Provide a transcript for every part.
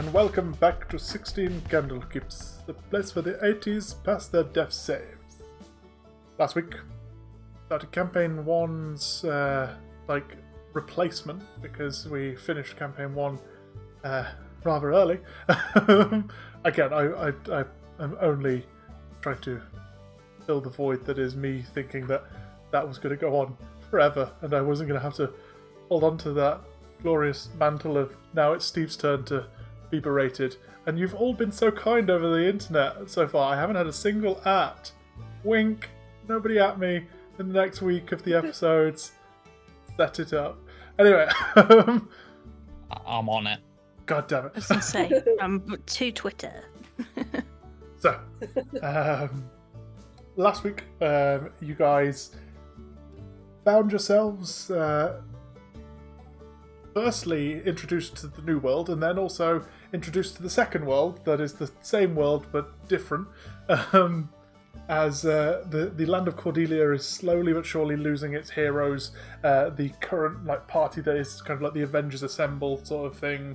And welcome back to 16 Candlekeeps, the place where the 80s pass their death saves. Last week, started campaign one's uh, like replacement because we finished campaign one uh, rather early. Again, I, I, I am only trying to fill the void that is me thinking that that was going to go on forever and I wasn't going to have to hold on to that glorious mantle of now it's Steve's turn to be berated. And you've all been so kind over the internet so far. I haven't had a single at. Wink. Nobody at me in the next week of the episodes. Set it up. Anyway, um, I- I'm on it. God damn it. I was going to say, um, to Twitter. So, um, last week, um, you guys found yourselves uh, firstly introduced to the new world, and then also introduced to the second world that is the same world but different. Um, as uh, the the land of Cordelia is slowly but surely losing its heroes, uh, the current like party that is kind of like the Avengers Assemble sort of thing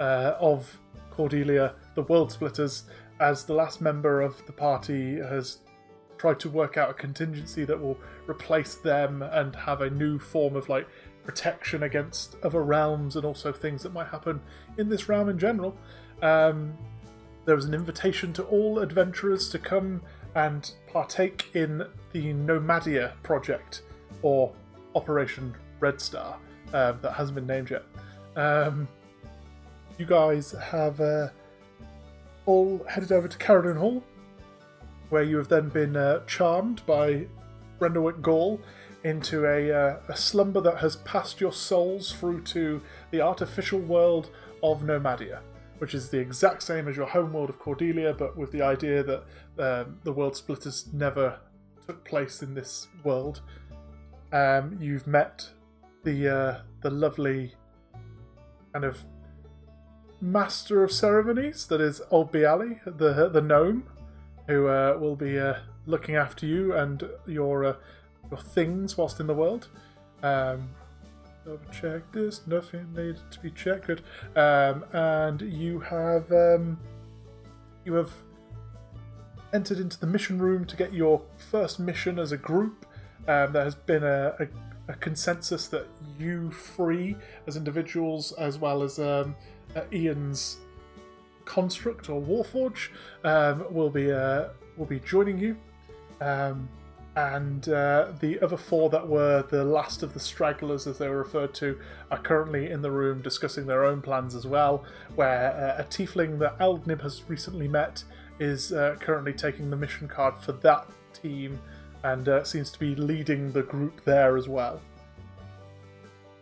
uh, of Cordelia, the World Splitters, as the last member of the party has tried to work out a contingency that will replace them and have a new form of like protection against other realms and also things that might happen in this realm in general. Um, there was an invitation to all adventurers to come and partake in the Nomadia project or Operation Red Star um, that hasn't been named yet. Um, you guys have uh, all headed over to Caradon Hall, where you have then been uh, charmed by Brendawick Gall into a, uh, a slumber that has passed your souls through to the artificial world of Nomadia, which is the exact same as your home world of Cordelia, but with the idea that um, the world splitters never took place in this world. Um, you've met the uh, the lovely kind of master of ceremonies that is Old Bialy, the the gnome, who uh, will be uh, looking after you and your uh, your things whilst in the world. Um, double check this. Nothing needed to be checked. Good. Um, and you have um, you have entered into the mission room to get your first mission as a group. Um, there has been a, a, a consensus that you three, as individuals, as well as um, uh, Ian's construct or Warforge, um, will be uh, will be joining you. Um, and uh, the other four that were the last of the stragglers, as they were referred to, are currently in the room discussing their own plans as well. Where uh, a tiefling that Aldnib has recently met is uh, currently taking the mission card for that team and uh, seems to be leading the group there as well.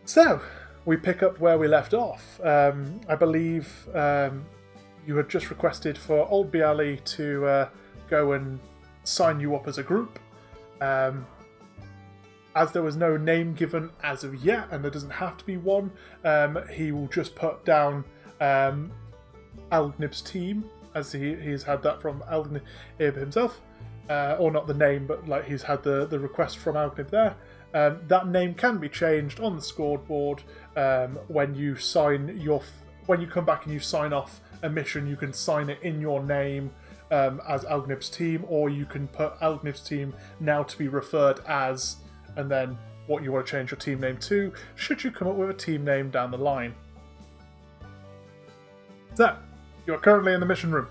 So, we pick up where we left off. Um, I believe um, you had just requested for Old Bialy to uh, go and sign you up as a group. Um, as there was no name given as of yet, and there doesn't have to be one, um, he will just put down um, Aldnib's team, as he, he's had that from Aldnib himself. Uh, or not the name, but like he's had the, the request from Aldnib there. Um, that name can be changed on the scoreboard um, when you sign your f- when you come back and you sign off a mission. You can sign it in your name um, as Algnib's team, or you can put Algnib's team now to be referred as, and then what you want to change your team name to. Should you come up with a team name down the line? So, you are currently in the mission room.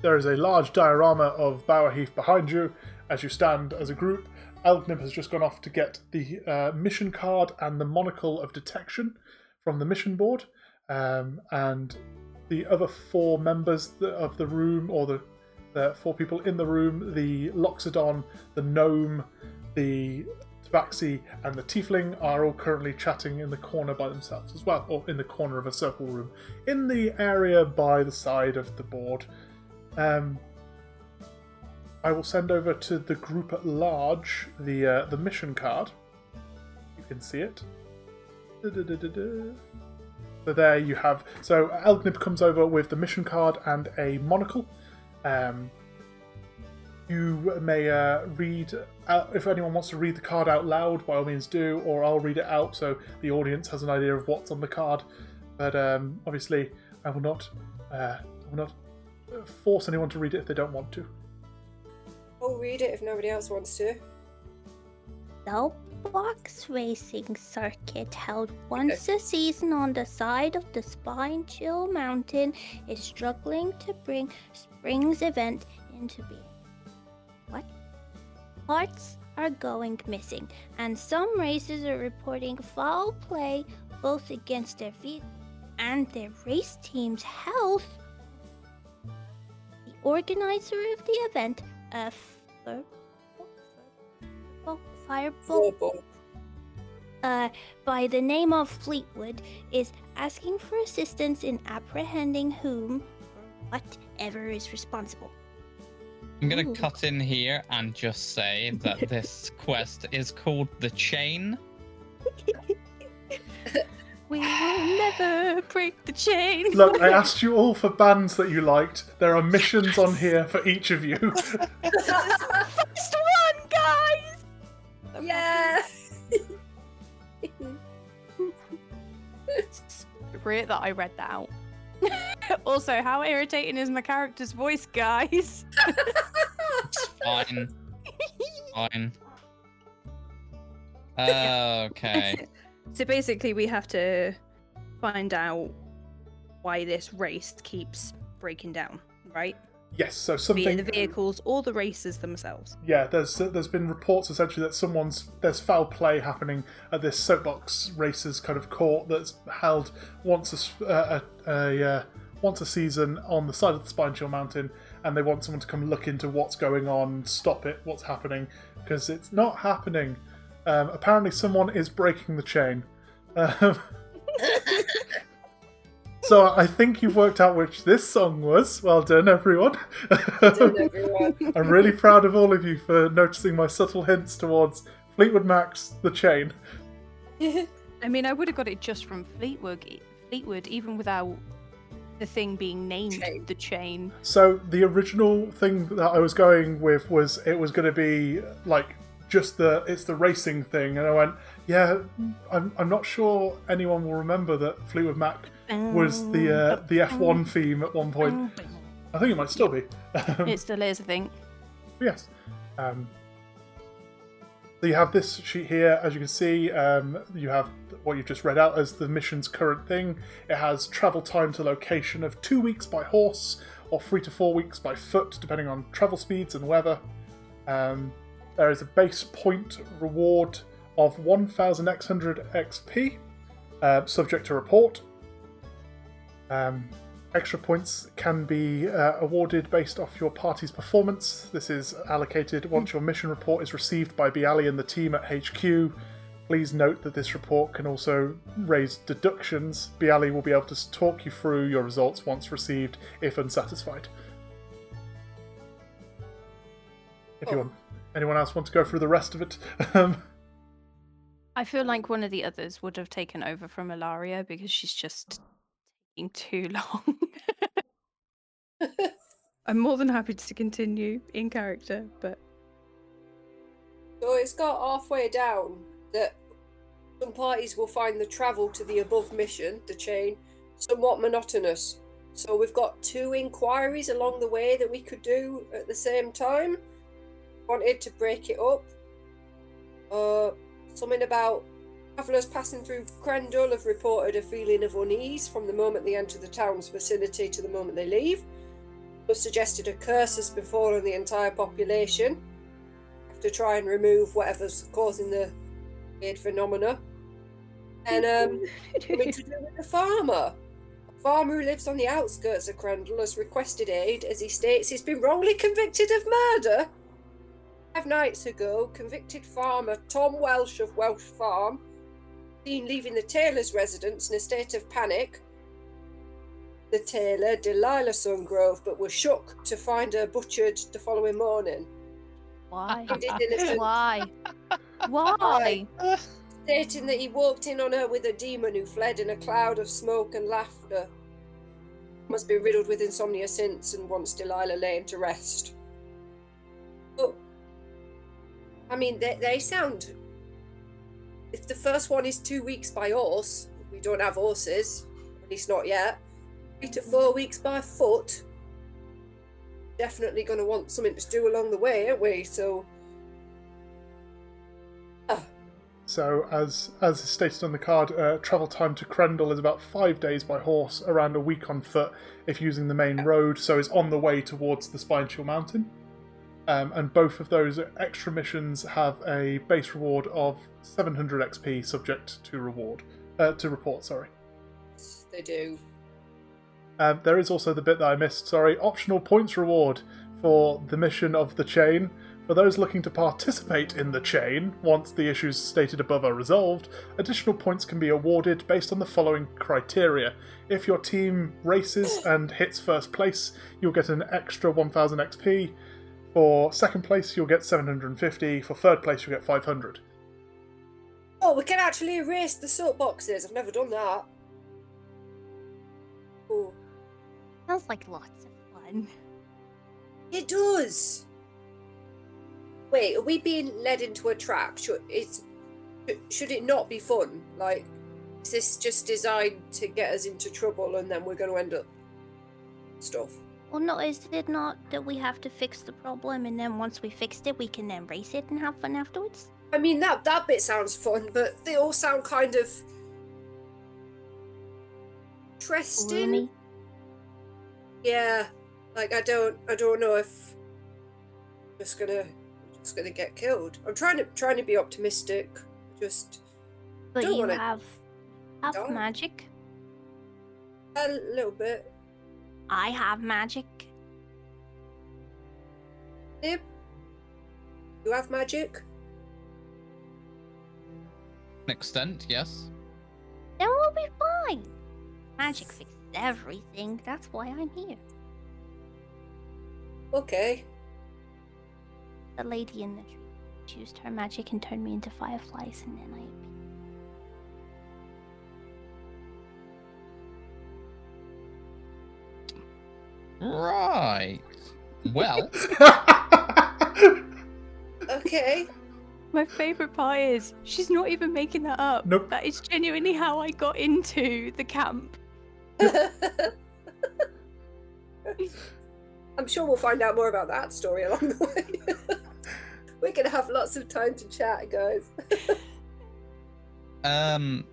There is a large diorama of Bower Heath behind you as you stand as a group. Elgnib has just gone off to get the uh, mission card and the monocle of detection from the mission board, um, and the other four members of the room, or the, the four people in the room, the Loxodon, the gnome, the Tabaxi, and the Tiefling are all currently chatting in the corner by themselves as well, or in the corner of a circle room, in the area by the side of the board. Um, I will send over to the group at large the uh, the mission card. You can see it. Da-da-da-da-da. So there you have. So Elgnib comes over with the mission card and a monocle. Um, you may uh, read out, if anyone wants to read the card out loud. By all means, do, or I'll read it out so the audience has an idea of what's on the card. But um, obviously, I will not. Uh, I will not uh, force anyone to read it if they don't want to. I'll read it if nobody else wants to. Soapbox Racing Circuit, held once a season on the side of the Spine Chill Mountain, is struggling to bring spring's event into being. What? Parts are going missing, and some races are reporting foul play both against their feet and their race team's health. The organizer of the event, a Firbolg Firbolg. uh, by the name of Fleetwood is asking for assistance in apprehending whom or whatever is responsible. I'm gonna cut in here and just say that this quest is called the Chain. We will never break the chain. Look, I asked you all for bands that you liked. There are missions on here for each of you. this is my First one, guys. Yeah. It's great that I read that out. also, how irritating is my character's voice, guys? It's fine. fine. Okay. so basically, we have to find out why this race keeps breaking down, right? Yes, so Be something. it the vehicles or the racers themselves. Yeah, there's there's been reports essentially that someone's there's foul play happening at this soapbox racers kind of court that's held once a s- uh, a, a uh, once a season on the side of the Spine Chill Mountain, and they want someone to come look into what's going on, stop it, what's happening, because it's not happening. Um, apparently, someone is breaking the chain. Um, so I think you've worked out which this song was. Well done, everyone. Done, everyone. I'm really proud of all of you for noticing my subtle hints towards Fleetwood Mac's The Chain. I mean, I would have got it just from Fleetwood, Fleetwood, even without the thing being named Chain. the chain. So the original thing that I was going with was it was going to be like just the it's the racing thing, and I went, yeah, I'm, I'm not sure anyone will remember that Fleetwood Mac was the uh, the F1 theme at one point. I think it might still be. It still is, I think. Yes. Um, so you have this sheet here, as you can see. Um, you have what you've just read out as the mission's current thing. It has travel time to location of two weeks by horse or three to four weeks by foot, depending on travel speeds and weather. Um, there is a base point reward of 1,x100 XP, uh, subject to report. Um, Extra points can be uh, awarded based off your party's performance. This is allocated once your mission report is received by Bialy and the team at HQ. Please note that this report can also raise deductions. Bialy will be able to talk you through your results once received if unsatisfied. If you Oh. want, anyone else want to go through the rest of it? Um, I feel like one of the others would have taken over from Ilaria because she's just taking too long. I'm more than happy to continue in character, but So it's got halfway down that some parties will find the travel to the above mission, the chain, somewhat monotonous. So we've got two inquiries along the way that we could do at the same time. Wanted to break it up. Uh, something about travellers passing through Crandall have reported a feeling of unease from the moment they enter the town's vicinity to the moment they leave. Have suggested a curse has befallen the entire population to try and remove whatever's causing the weird phenomena. And um, something to do with the farmer. A farmer who lives on the outskirts of Crandall has requested aid as he states he's been wrongly convicted of murder. Five nights ago, convicted farmer Tom Welsh of Welsh Farm, seen leaving the tailor's residence in a state of panic. The tailor, Delilah Sungrove, but was shook to find her butchered the following morning. why? Why? Why? stating that he walked in on her with a demon who fled in a cloud of smoke and laughter. Must be riddled with insomnia since and wants Delilah laying to rest. But, I mean, they, they sound. If the first one is two weeks by horse, we don't have horses, at least not yet. three to four weeks by foot. Definitely going to want something to do along the way, aren't we? So, ah, So, as as stated on the card, uh, travel time to Krendel is about five days by horse, around a week on foot if using the main road. So, it's on the way towards the Spine Chill Mountain. Um, and both of those extra missions have a base reward of 700 XP, subject to reward uh, to report. Sorry. they do. Um, there is also the bit that I missed. Sorry, optional points reward for the mission of the chain. For those looking to participate in the chain, once the issues stated above are resolved, additional points can be awarded based on the following criteria. If your team races and hits first place, you'll get an extra 1000 XP. For second place, you'll get 750. For third place, you'll get 500. Oh, we can actually erase the soapboxes. I've never done that. Oh, Sounds like lots of fun. it does. Wait, are we being led into a trap? Should it's should it not be fun? Like, is this just designed to get us into trouble, and then we're going to end up stuff? Well, no, is it not that we have to fix the problem and then once we fixed it, we can then race it and have fun afterwards? I mean, that that bit sounds fun, but they all sound kind of interesting. Yeah, like I don't, I don't know if I'm just gonna, just gonna get killed. I'm trying to, trying to be optimistic. Just But Don't you wanna- have have magic. a little bit. I have magic. Nib, you have magic. An extent, yes. Then we'll be fine. Magic fixes everything. That's why I'm here. Okay. The lady in the tree she used her magic and turned me into fireflies, and then I. Right. Well, Okay. My favorite part is she's not even making that up. Nope. That is genuinely how I got into the camp. I'm sure we'll find out more about that story along the way. We're gonna have lots of time to chat, guys. um,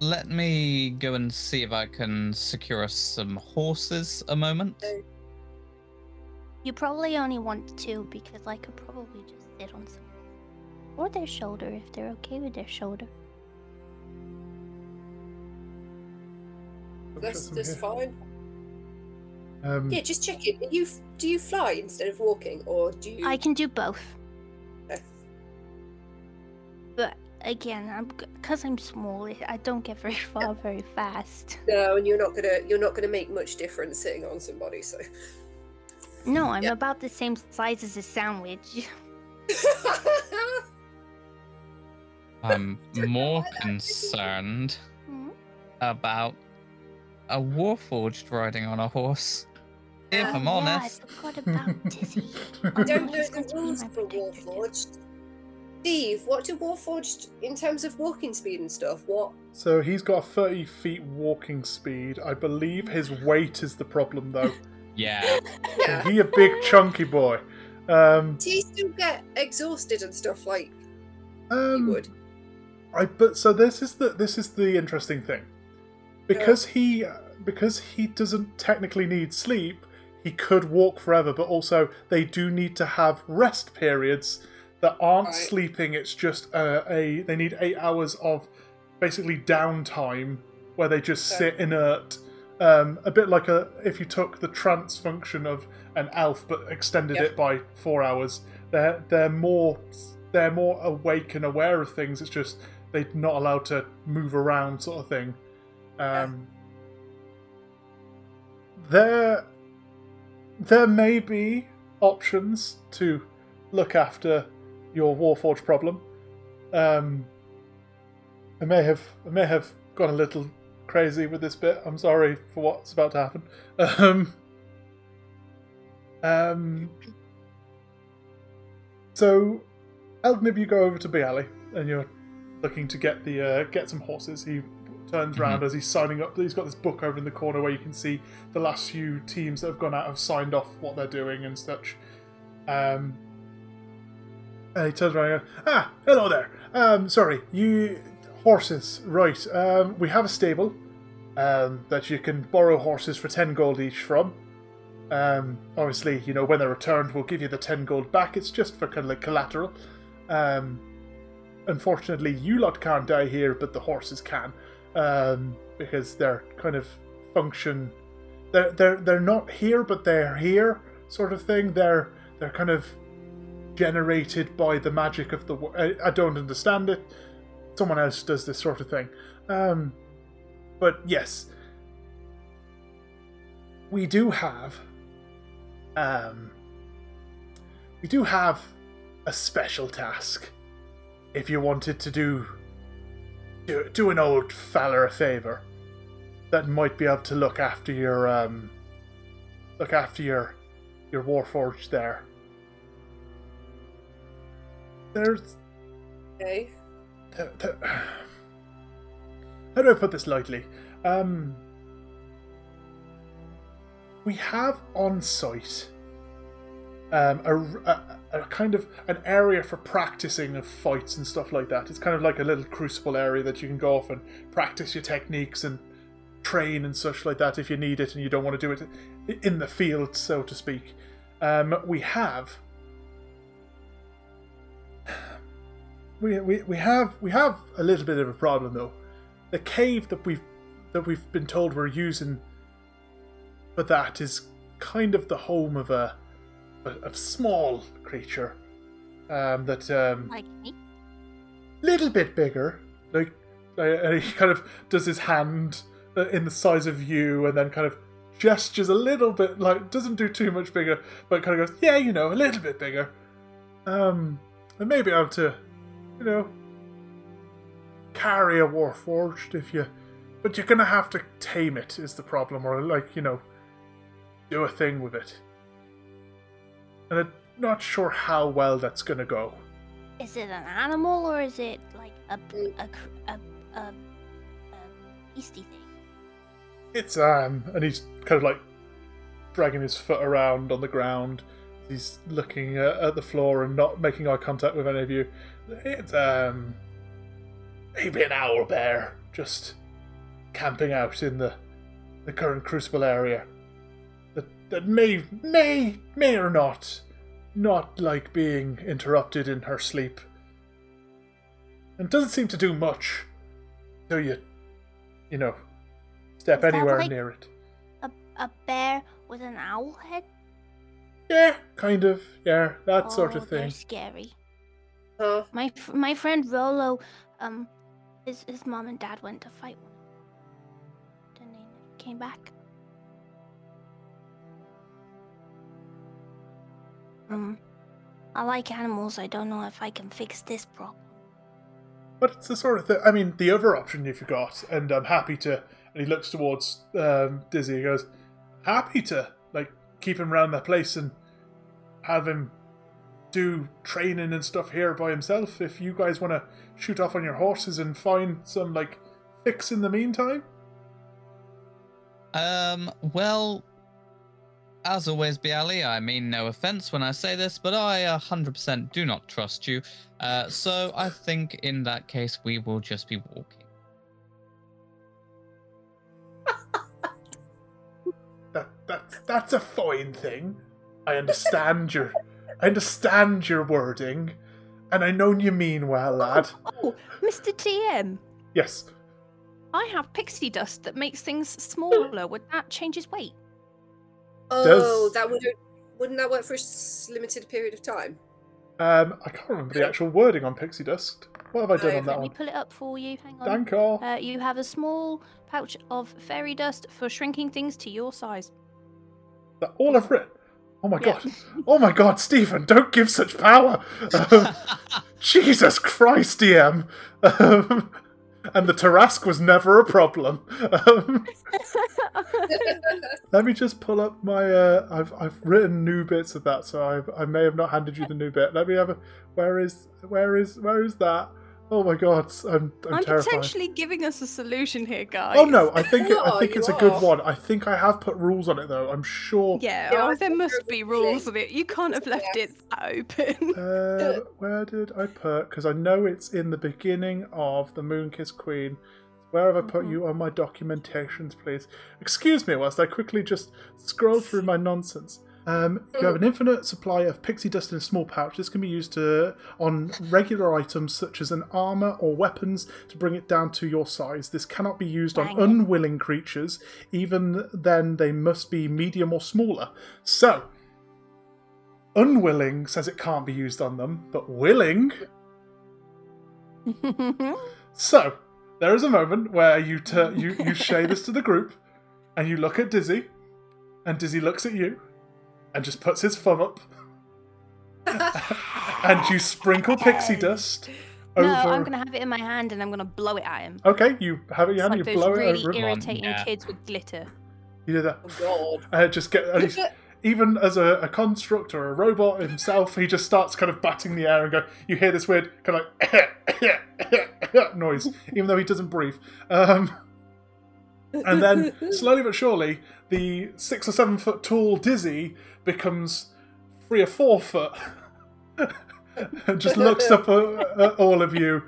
let me go and see if I can secure us some horses a moment. You probably only want two because I could probably just sit on some. Or their shoulder if they're okay with their shoulder. That's Some just here. fine. Um, Yeah, just check it. You do you fly instead of walking, or do you? I can do both. Again, I'm because I'm small. I- I don't get very far very fast. No, and you're not gonna you're not gonna make much difference sitting on somebody. So. No, I'm Yeah. about the same size as a sandwich. I'm more why that is. concerned Hmm? about a warforged riding on a horse. If Oh, I'm yeah, honest. I forgot about Dizzy. I don't know He's the going to rules for. Warforged. Steve, what do Warforged in terms of walking speed and stuff? What? so he's got 30 feet walking speed. I believe his weight is the problem, though. Yeah. Yeah. he a big chunky boy. Um, Do you still get exhausted and stuff like you um, would? I but so this is the this is the interesting thing because he because he doesn't technically need sleep. He could walk forever, but also they do need to have rest periods that aren't Right. sleeping. It's just uh, a they need eight hours of basically downtime where they just Okay. sit inert. Um, a bit like a if you took the trance function of an elf but extended Yeah. it by four hours. They're they're more they're more awake and aware of things. It's just they're not allowed to move around, sort of thing. Um, There, there may be options to look after your Warforged problem. Um, I may have I may have gone a little crazy with this bit. I'm sorry for what's about to happen. Um, um, so, Eldnib, you go over to Bialy and you're looking to get the uh, get some horses. He turns around as he's signing up. He's got this book over in the corner where you can see the last few teams that have gone out have signed off what they're doing and such. Um, and he turns around and goes, Ah, hello there. Um, sorry, you horses, right? Um, we have a stable um, that you can borrow horses for ten gold each from. Um, obviously, you know when they're returned, we'll give you the ten gold back. It's just for kind of like collateral. Um, unfortunately, you lot can't die here, but the horses can um, because they're kind of function. They're they're they're not here, but they're here, sort of thing. They're they're kind of generated by the magic of the. I, I don't understand it. Someone else does this sort of thing. Um, but yes, we do have. Um, we do have a special task. If you wanted to do do, do an old fella a favor, that might be able to look after your um, look after your your warforged there. There's Okay. th- th- how do I put this lightly? Um, we have on site um, a, a, a kind of an area for practicing of fights and stuff like that. It's kind of like a little crucible area that you can go off and practice your techniques and train and such like that if you need it and you don't want to do it in the field, so to speak. Um, we have we, we, we have we have a little bit of a problem though. The cave that we've that we've been told we're using for that is kind of the home of a a small creature um, that um, Like me. little bit bigger. Like, uh, he kind of does his hand uh, in the size of you, and then kind of gestures a little bit, like doesn't do too much bigger, but kind of goes, yeah, you know, a little bit bigger. Um, and maybe able to, you know, carry a warforged if you, but you're gonna have to tame it is the problem, or like you know, do a thing with it. And I'm not sure how well that's gonna go. Is it an animal or is it like a a a, a, a beastie thing? It's um, and he's kind of like dragging his foot around on the ground. He's looking at, at the floor and not making eye contact with any of you. It's um, maybe an owl bear just camping out in the the current crucible area. That that may may may or not not like being interrupted in her sleep. And doesn't seem to do much till you you know step Is anywhere like- near it. A a bear with an owl head? Yeah, kind of. Yeah, that sort Oh, of thing. scary. Huh? My f- my friend Rolo, um, his his mom and dad went to fight one. Then they never came back. Um, I like animals. I don't know if I can fix this problem. But it's the sort of thing. I mean, the other option you forgot, and I'm happy to. And he looks towards um, Dizzy. He goes, "Happy to like keep him around that place and have him do training and stuff here by himself. If you guys want to shoot off on your horses and find some like fix in the meantime." Um, well, as always, Bialy, I mean no offense when I say this, but I 100% do not trust you. Uh, so I think in that case, we will just be walking. That that's that's a fine thing. I understand your, I understand your wording, and I know you mean well, lad. Oh, Mr. DM, Yes. I have pixie dust that makes things smaller. Would that change his weight? Oh, Does- that would wouldn't that work for a s- limited period of time? Um, I can't remember the actual wording on pixie dust. What have I done No, on that Let me one? pull it up for you. Hang on. Thank you. Uh, you have a small pouch of fairy dust for shrinking things to your size. That all I've written. Oh my Yeah. god. Oh my god, Stephen, don't give such power. Um, Jesus Christ, DM. Um, and the Tarrasque was never a problem. Um, let me just pull up my. Uh, I've I've written new bits of that, so I've, I may have not handed you the new bit. Let me have a. Where is where is where is that? Oh my god, I'm, I'm, I'm terrified. potentially giving us a solution here, guys. Oh no, I think it, I Oh, think you it's a good one. I think I have put rules on it though. I'm sure. Yeah, Yeah, oh, I there think must be rules on it. You can't have left it open. Uh, where did I put? Because I know it's in the beginning of the Moonkiss Queen. Where have I put Mhm. you on my documentations, please? Excuse me whilst I quickly just scroll through my nonsense. Um, you have an infinite supply of pixie dust in a small pouch. This can be used to, on regular items such as an armor or weapons to bring it down to your size. This cannot be used on it. unwilling creatures. Even then, they must be medium or smaller. So, unwilling says it can't be used on them, but willing. So, there is a moment where you tur you you say this to the group, and you look at Dizzy, and Dizzy looks at you, and just puts his thumb up, and you sprinkle pixie dust over. No, I'm gonna have it in my hand and I'm gonna blow it at him. Okay, you have it in your hand, like you blow really it over. him. irritating Yeah. kids with glitter. You do that. Oh Uh, just get and he's- even as a, a construct or a robot himself, he just starts kind of batting the air and go. You hear this weird kind of like noise, even though he doesn't breathe. Um, and then slowly but surely, the six or seven foot tall Dizzy becomes three or four foot, and just looks up at, at all of you.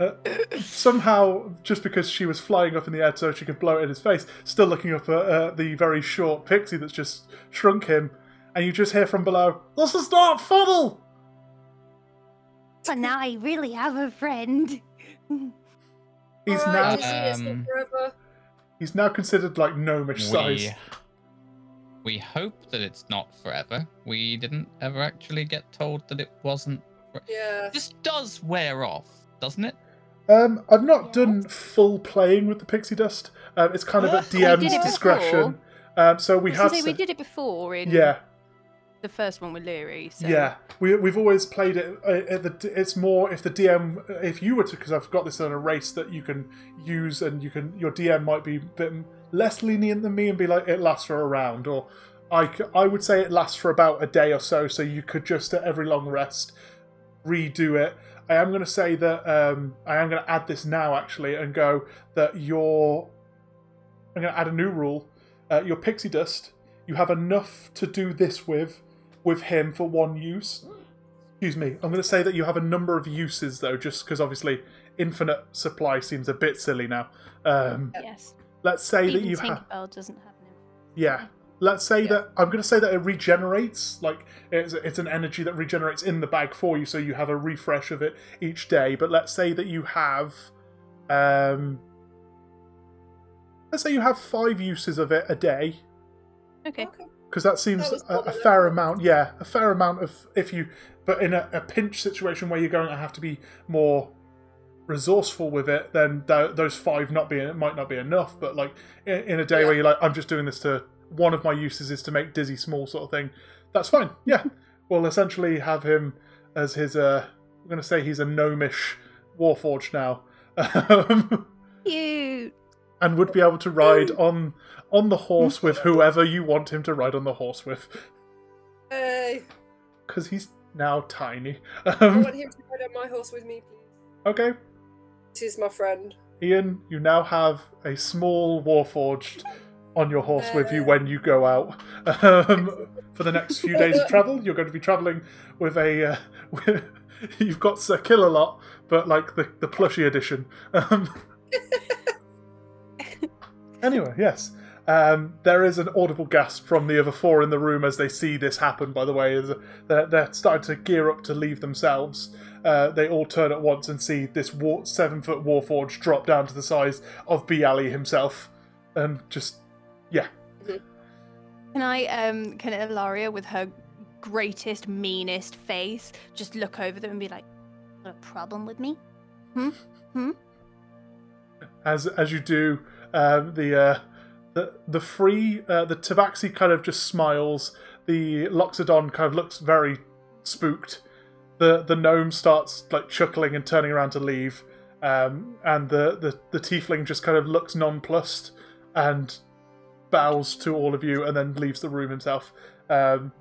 Uh, somehow, just because she was flying up in the air so she could blow it in his face, still looking up at uh, the very short pixie that's just shrunk him, and you just hear from below, "This is not funnel." But now I really have a friend. He's Alright, now Dizzy, it's not Um, he's now considered like gnomish size. We, we hope that it's not forever. We didn't ever actually get told that it wasn't. For... Yeah. This does wear off, doesn't it? Um, I've not done full playing with the pixie dust. Um, it's kind of at We DM's discretion. Um, so we I was have. gonna say, we did it before in yeah, the first one with Leary. So. yeah. We we've always played it. Uh, at the, it's more if the DM, if you were to, because I've got this on a race that you can use, and you can your DM might be a bit less lenient than me and be like it lasts for a round, or I I would say it lasts for about a day or so. So you could just at every long rest redo it. I am going to say that um, I am going to add this now actually and go that your I'm going to add a new rule. Uh, your pixie dust, you have enough to do this with with him for one use. Excuse me. I'm going to say that you have a number of uses though, just because obviously infinite supply seems a bit silly now. Um, Yes. let's say that you have Tinkerbell doesn't have an yeah. Let's say Yeah. that I'm going to say that it regenerates, like it's it's an energy that regenerates in the bag for you, so you have a refresh of it each day. But let's say that you have, um, let's say you have five uses of it a day, Okay. Because that seems That a, a fair amount. Yeah, a fair amount of if you, but in a, a pinch situation where you're going to have to be more resourceful with it, then th- those five not being it might not be enough. But like in, in a day Yeah. where you're like, I'm just doing this to one of my uses is to make Dizzy small, sort of thing. That's fine. Yeah, we'll essentially have him as his. uh I'm going to say he's a gnomish warforged now. Um, Cute. And would be able to ride on on the horse with whoever you want him to ride on the horse with Hey, because he's now tiny. I Um, want him to ride on my horse with me, please. okay, This is my friend. Ian, you now have a small warforged on your horse with you when you go out. Um, for the next few days of travel, you're going to be traveling with a. Uh, with, you've got Sir Killalot, but like the the plushy edition. Um, anyway, yes. Um, there is an audible gasp from the other four in the room as they see this happen. By the way, as they're, they're starting to gear up to leave themselves. Uh, they all turn at once and see this war- seven foot warforged drop down to the size of Bialy himself, and just yeah, Can I, um, can Ilaria, with her greatest, meanest face, just look over them and be like, Got a problem with me? Hmm? Hmm? as as you do, um, the uh, the the free uh, the Tabaxi kind of just smiles. The Loxodon kind of looks very spooked. The the gnome starts like chuckling and turning around to leave, um, and the, the the tiefling just kind of looks nonplussed and bows to all of you, and then leaves the room himself. Um,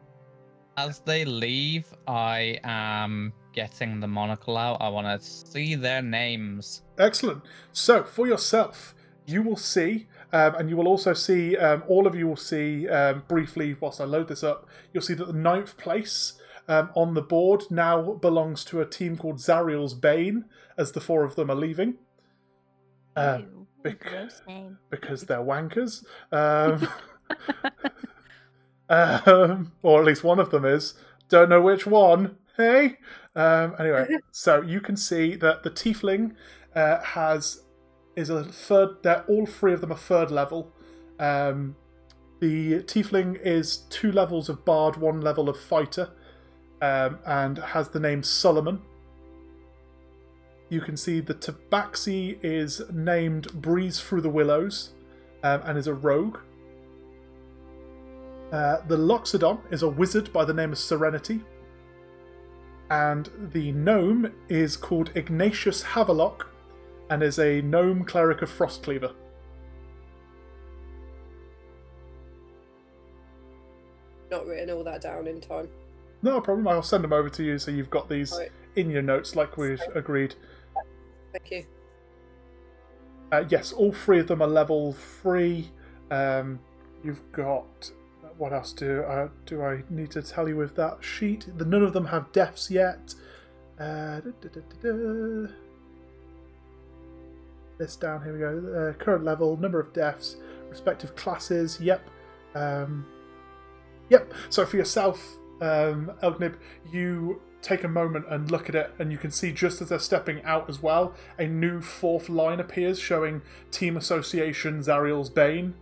As they leave, I am getting the monocle out. I want to see their names. Excellent. So, for yourself, you will see, um, and you will also see, um, all of you will see um, briefly, whilst I load this up, you'll see that the ninth place um, on the board now belongs to a team called Zariel's Bane, as the four of them are leaving. Uh, Ew, bec- because they're wankers. Um, um, or at least one of them is. Don't know which one. Hey. Um, anyway, so you can see that the tiefling uh, has is a third. They're all three of them are third level. Um, the tiefling is two levels of bard, one level of fighter, um, and has the name Solomon. You can see the Tabaxi is named Breeze Through the Willows um, and is a rogue. Uh, the Loxodon is a wizard by the name of Serenity. And the gnome is called Ignatius Havelock and is a gnome cleric of Frostcleaver. Not written all that down in time. No problem, I'll send them over to you so you've got these Right. in your notes like we've agreed. Thank you. Uh, yes, all three of them are level three. Um, you've got what else do uh, do I need to tell you with that sheet? The, none of them have deaths yet. Uh, da, da, da. This down here we go. Uh, current level, number of deaths, respective classes. Yep. Um, yep. So for yourself, um, Elgnib, you take a moment and look at it, and you can see just as they're stepping out as well, a new fourth line appears showing Team Association Zariel's Bane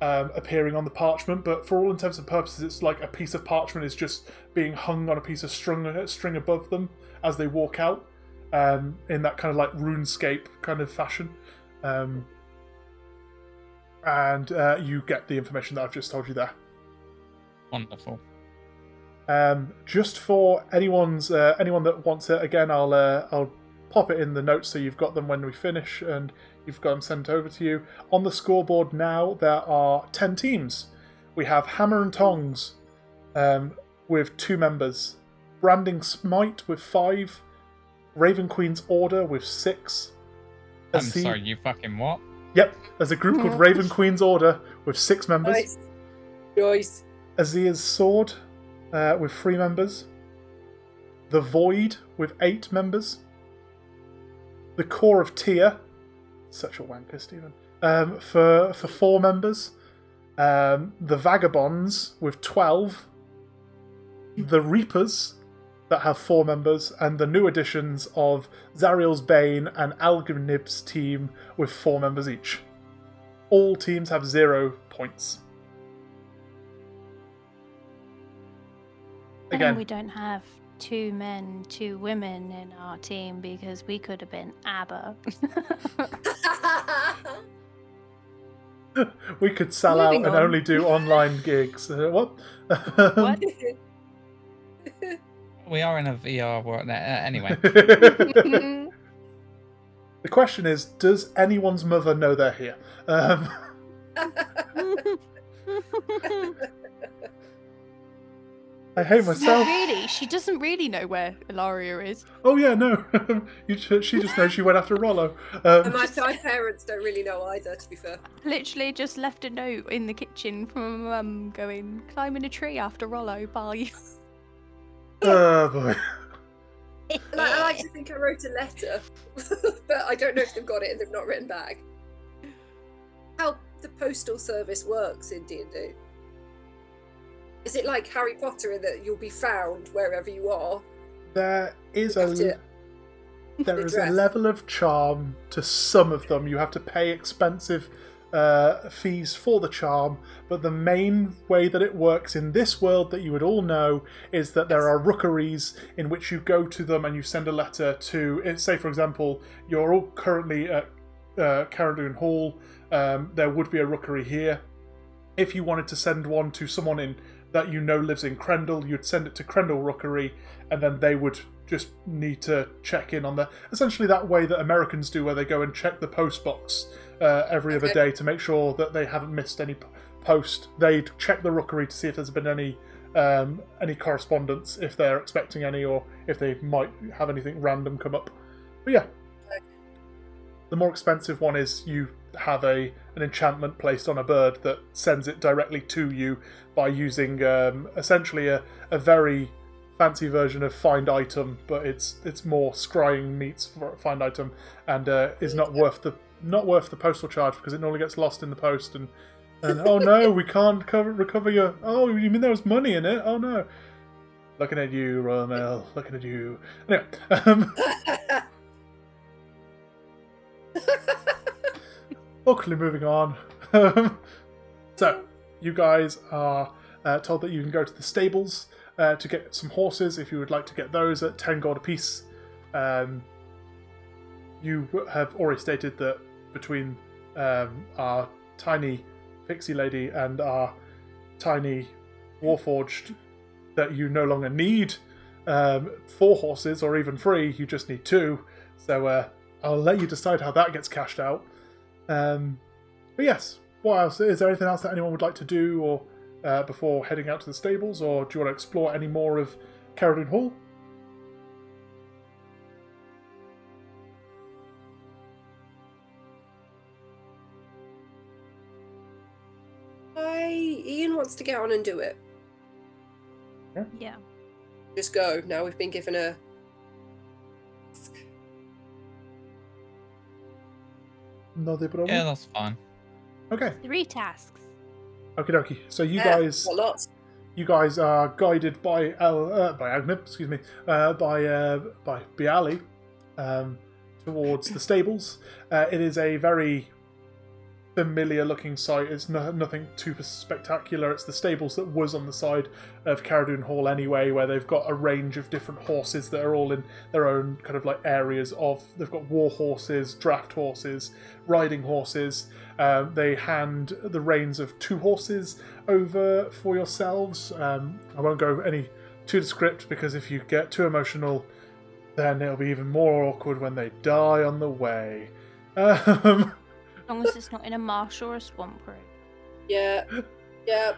um, appearing on the parchment. But for all intents and purposes, it's like a piece of parchment is just being hung on a piece of string, string above them as they walk out um, in that kind of like RuneScape kind of fashion. Um, and uh, you get the information that I've just told you there. Wonderful. Um, just for anyone's uh, anyone that wants it, again, I'll uh, I'll pop it in the notes so you've got them when we finish and you've got them sent over to you. On the scoreboard now, there are ten teams. We have Hammer and Tongs um, with two members, Branding Smite with five, Raven Queen's Order with six. I'm the- sorry, you fucking what? Yep, there's a group called Raven Queen's Order with six members. Nice. Joyce. Azir's Sword uh, with three members. The Void with eight members. The Core of Tyr, such a wanker, Stephen, um, for, for four members. Um, the Vagabonds with 12. The Reapers that have four members. And the new additions of Zariel's Bane and Algnib's team with four members each. All teams have zero points. And Again, we don't have two men, two women in our team because we could have been ABBA. we could sell out and on. only do online gigs. Uh, what? What? We are in a VR world. Uh, anyway, the question is, does anyone's mother know they're here? Um, I hate Not myself. really. She doesn't really know where Ilaria is. Oh yeah, no. you, she just knows she went after Rollo. Um, and my, my parents don't really know either, to be fair. Literally just left a note in the kitchen from mum going, climbing a tree after Rollo, bye. Oh boy. I like to think I wrote a letter, but I don't know if they've got it and they've not written back. How the postal service works in D and D? Is it like Harry Potter in that you'll be found wherever you are? There is a to- there is a level of charm to some of them. You have to pay expensive uh, fees for the charm, but the main way that it works in this world that you would all know is that there are rookeries in which you go to them and you send a letter to, say, for example, you're all currently at uh, Caradun Hall. Um, there would be a rookery here. If you wanted to send one to someone in that you know lives in Crendel, you'd send it to Crendel Rookery, and then they would just need to check in on the essentially that way that Americans do, where they go and check the post box uh, every other day to make sure that they haven't missed any post. They'd check the Rookery to see if there's been any um, any correspondence if they're expecting any, or if they might have anything random come up. But yeah, the more expensive one is you have a an enchantment placed on a bird that sends it directly to you by using um, essentially a, a very fancy version of find item, but it's it's more scrying meets for find item and uh, is not worth the not worth the postal charge because it normally gets lost in the post and and oh no, we can't cover, recover your. Oh, you mean there was money in it? Oh no. Looking at you, Royal Mail. Looking at you. Anyway, um, luckily moving on. So, you guys are uh, told that you can go to the stables uh, to get some horses if you would like to get those at 10 gold apiece. Um, you have already stated that between um, our tiny pixie lady and our tiny warforged that you no longer need um, four horses or even three, you just need two. So uh, I'll let you decide how that gets cashed out. Um, but yes, what else? Is there anything else that anyone would like to do or uh, before heading out to the stables, or do you want to explore any more of Caradine Hall? I Ian wants to get on and do it. Yeah. Just go. Now we've been given a No, they problem. Yeah, that's fine. Okay, Three tasks. okie dokie. So you Yeah, guys, lots. you guys are guided by El, uh, by Agnib, excuse me, uh, by uh, by Bialy, um, towards the stables. Uh, it is a very familiar looking sight. It's no, nothing too spectacular. It's the stables that was on the side of Caradoon Hall anyway, where they've got a range of different horses that are all in their own kind of like areas of. They've got war horses, draft horses, riding horses. Um, they hand the reins of two horses over for yourselves. Um, I won't go any too the script because if you get too emotional, then it'll be even more awkward when they die on the way. Um, long as it's not in a marsh or a swamp road. Yeah, yeah.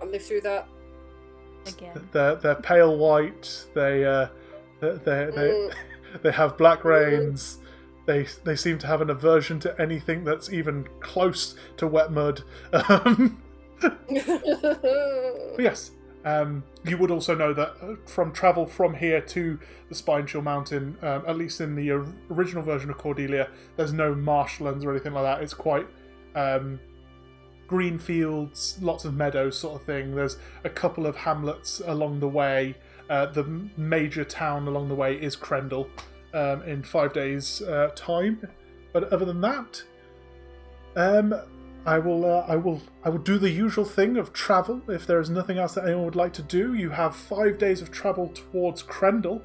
I'll live through that. Again. they're they're pale white. They uh, they they they, Mm. they have black reins. They they seem to have an aversion to anything that's even close to wet mud. Um, But yes, um, you would also know that uh, from travel from here to the Spine Chill Mountain, um, at least in the original version of Cordelia, there's no marshlands or anything like that. It's quite um, green fields, lots of meadows, sort of thing. There's a couple of hamlets along the way. Uh, the major town along the way is Crendel um, in five days' uh, time. But other than that, um, I will, uh, I will, I will do the usual thing of travel. If there is nothing else that anyone would like to do, you have five days of travel towards Crendel.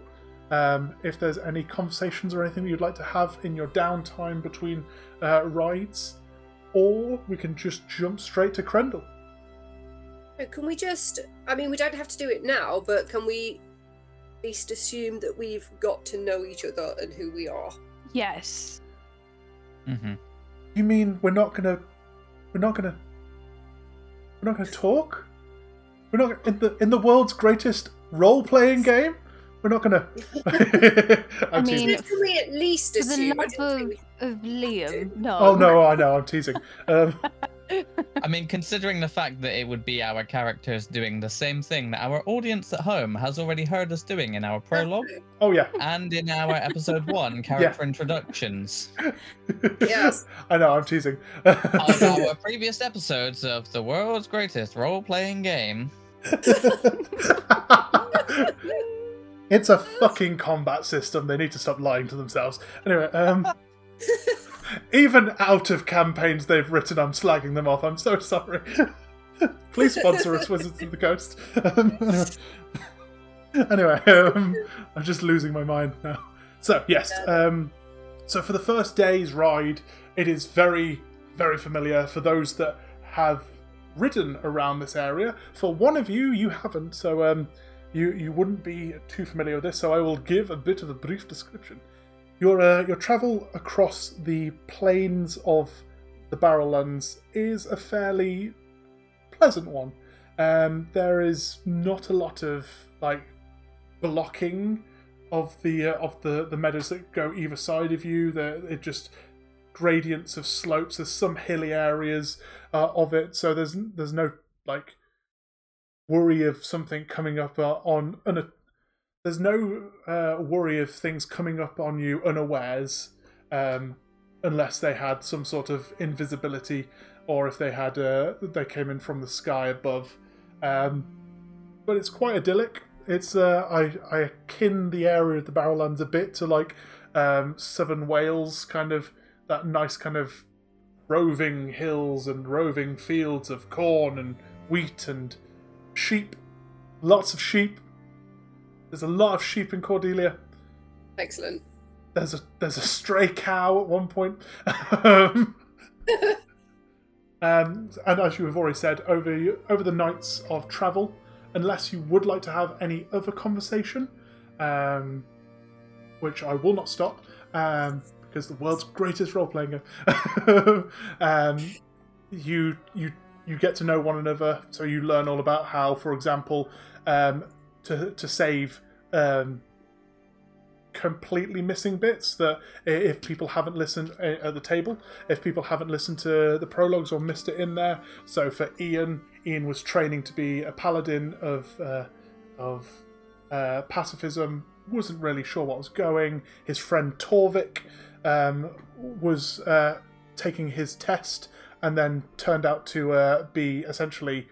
Um, if there's any conversations or anything you'd like to have in your downtime between uh, rides, or we can just jump straight to Crendel. Can we just? I mean, we don't have to do it now, but can we at least assume that we've got to know each other and who we are? Yes. hmm You mean we're not gonna, we're not gonna, we're not gonna talk? We're not in the in the world's greatest role-playing game. We're not gonna. I'm I teasing. mean, Can we at least For the assume? I love don't of, think of Liam, no. Oh no, I know. I'm teasing. Um, I mean, considering the fact that it would be our characters doing the same thing that our audience at home has already heard us doing in our prologue oh yeah. and in our episode one character introductions Yes. I know. I'm teasing. of our previous episodes of the world's greatest role-playing game. it's a fucking combat system. They need to stop lying to themselves. Anyway, um, even out of campaigns they've written, I'm slagging them off. I'm so sorry. Please sponsor us, Wizards of the Coast. Anyway, um, I'm just losing my mind now. So yes, um, so for the first day's ride, it is very, very familiar for those that have ridden around this area. For one of you, you haven't, so um, you you wouldn't be too familiar with this. So I will give a bit of a brief description. Your uh, your travel across the plains of the Barrowlands is a fairly pleasant one. Um, there is not a lot of like blocking of the uh, of the the meadows that go either side of you. There, it just gradients of slopes. There's some hilly areas uh, of it, so there's there's no like worry of something coming up uh, on un- there's no uh, worry of things coming up on you unawares um, unless they had some sort of invisibility or if they had uh, they came in from the sky above. Um, but it's quite idyllic. It's uh, I, I akin the area of the barrowlands a bit to like um, southern wales kind of that nice kind of roving hills and roving fields of corn and wheat and sheep. Lots of sheep there's a lot of sheep in cordelia. Excellent. there's a there's a stray cow at one point. Um, and as you have already said over over the nights of travel unless you would like to have any other conversation um, which i will not stop um, because the world's greatest role-playing game. Um, you you you get to know one another so you learn all about how for example um, to to save um, completely missing bits that if people haven't listened at the table if people haven't listened to the prologues or missed it in there. So for ian ian was training to be a paladin of uh, of uh, pacifism wasn't really sure what was going. His friend torvik um, was uh, taking his test and then turned out to uh, be essentially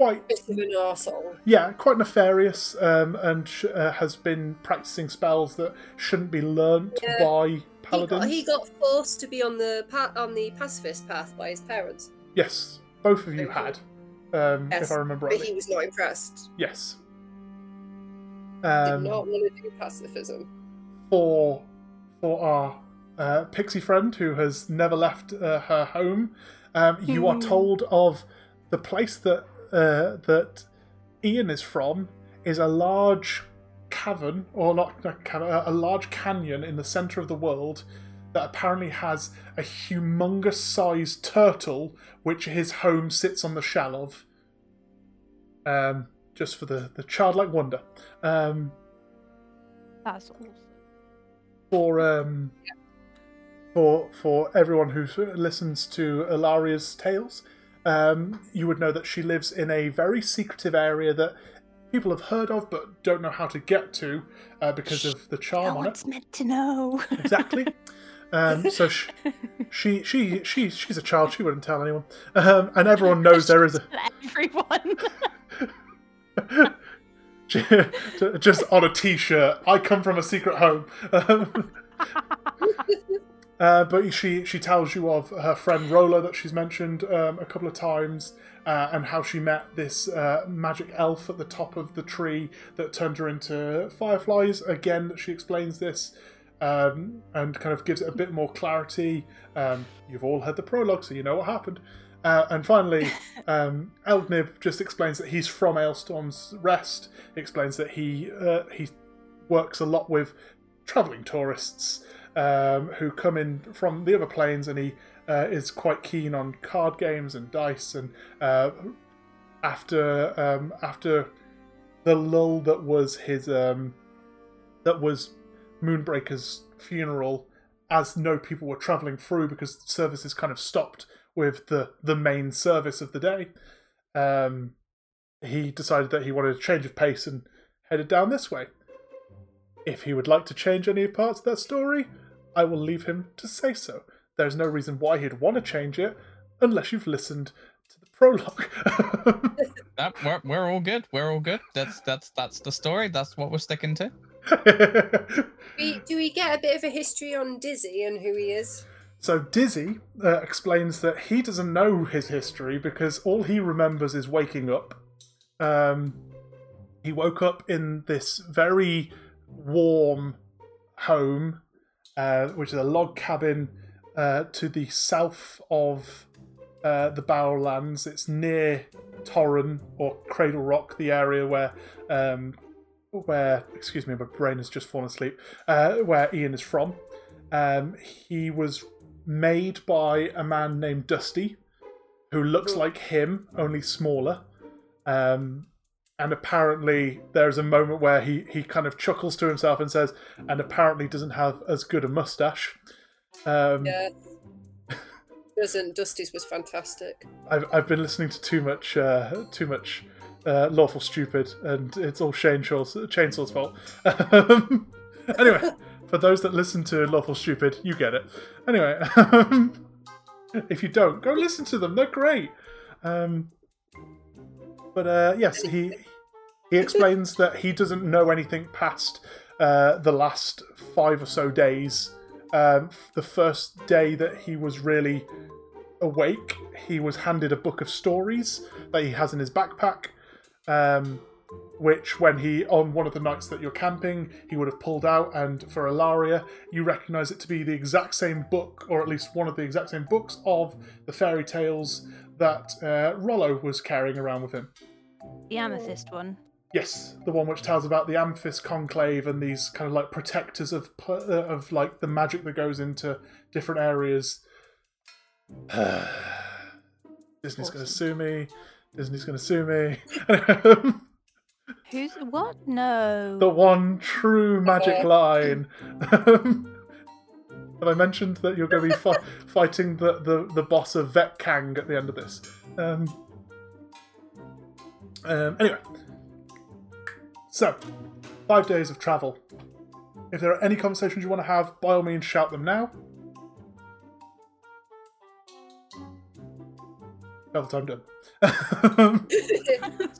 quite Bit of an arsehole. yeah, quite nefarious, um, and sh- uh, has been practicing spells that shouldn't be learnt Yeah. by He paladins. got, he got forced to be on the pa- on the pacifist path by his parents. Yes, both of you Okay. had, um, Yes, if I remember But he was not impressed. Yes. Did Um, not want to do pacifism. for for our uh, pixie friend who has never left uh, her home, um, you are Hmm. told of the place that uh, that Ian is from is a large cavern, or not a cavern, a large canyon in the center of the world that apparently has a humongous sized turtle, which his home sits on the shell of. Um, just for the, the childlike wonder. Um, That's awesome. for um for for everyone who listens to Ilaria's tales, um, you would know that she lives in a very secretive area that people have heard of but don't know how to get to uh, because of the No charm on it. one's meant to know. Exactly. Um, so she, she she she she's a child. She wouldn't tell anyone, um, and everyone knows there is a Everyone. just on a t-shirt. I come from a secret home. Um, uh, but she she tells you of her friend Rola that she's mentioned um, a couple of times, uh, and how she met this uh, magic elf at the top of the tree that turned her into fireflies. Again, she explains this. Um, and kind of gives it a bit more clarity. Um, you've all heard the prologue, so you know what happened. Uh, and finally, um, Eldnib just explains that he's from Ailstorm's Rest. Explains that he uh, he works a lot with traveling tourists um, who come in from the other planes, and he uh, is quite keen on card games and dice. And uh, after um, after the lull that was his um, that was Moonbreaker's funeral, as no people were traveling through because services kind of stopped with the the main service of the day. Um, he decided that he wanted a change of pace and headed down this way. If he would like to change any parts of that story, I will leave him to say so. There's no reason why he'd want to change it unless you've listened to the prologue. That, we're, we're all good. We're all good. That's that's that's the story. That's what we're sticking to. We, do we get a bit of a history on Dizzy and who he is? So Dizzy uh, explains that he doesn't know his history because all he remembers is waking up. Um, he woke up in this very warm home, uh, which is a log cabin uh, to the south of uh, the Barrowlands. It's near Torren or Cradle Rock, the area where um, where excuse me, my brain has just fallen asleep. Uh, where Ian is from. Um, he was made by a man named Dusty, who looks like him, only smaller. Um, and apparently, there's a moment where he, he kind of chuckles to himself and says, and apparently doesn't have as good a mustache. Um, Yeah. Doesn't Dusty's was fantastic. I've, I've been listening to too much uh, too much uh, lawful stupid, and it's all Chainsaw's, Chainsaw's fault. Anyway, for those that listen to lawful stupid, you get it. Anyway, if you don't, go listen to them. They're great. Um, but uh, yes, he he explains that he doesn't know anything past uh, the last five or so days. Um, the first day that he was really awake, he was handed a book of stories that he has in his backpack. Um, which, when he on one of the nights that you're camping, he would have pulled out, and for Alaria you recognise it to be the exact same book, or at least one of the exact same books of the fairy tales that uh, Rollo was carrying around with him. The amethyst one. Yes, the one which tells about the Amethyst Conclave and these kind of like protectors of pl- uh, of like the magic that goes into different areas. Disney's going to sue me. Disney's going to sue me. Who's what? No. the one true magic Okay. line. Have I mentioned that you're going to be fi- fighting the, the, the boss of Vet Kang at the end of this? Um, um, anyway, so five days of travel. If there are any conversations you want to have, by all means, shout them now. Travel time done.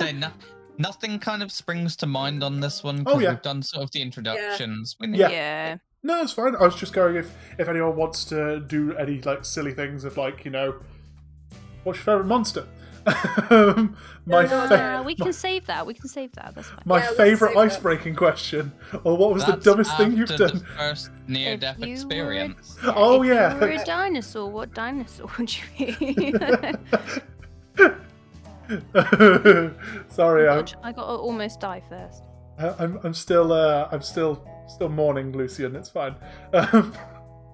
Say no, nothing kind of springs to mind on this one because yeah. we've done sort of the introductions. We Yeah. yeah. No, it's fine. I was just going if if anyone wants to do any like silly things of like you know, what's your favorite monster? Um, my No, no, fa- Uh, we can save that. We can save that. That's fine. my Yeah, favorite ice breaking question, or what was That's the dumbest thing you've after done? First near-death If you were- experience. Oh, if yeah. You were a dinosaur. What dinosaur would you be? Sorry, I'm, I got to almost die first. I'm I'm still uh, I'm still still mourning Lucian. It's fine. Um,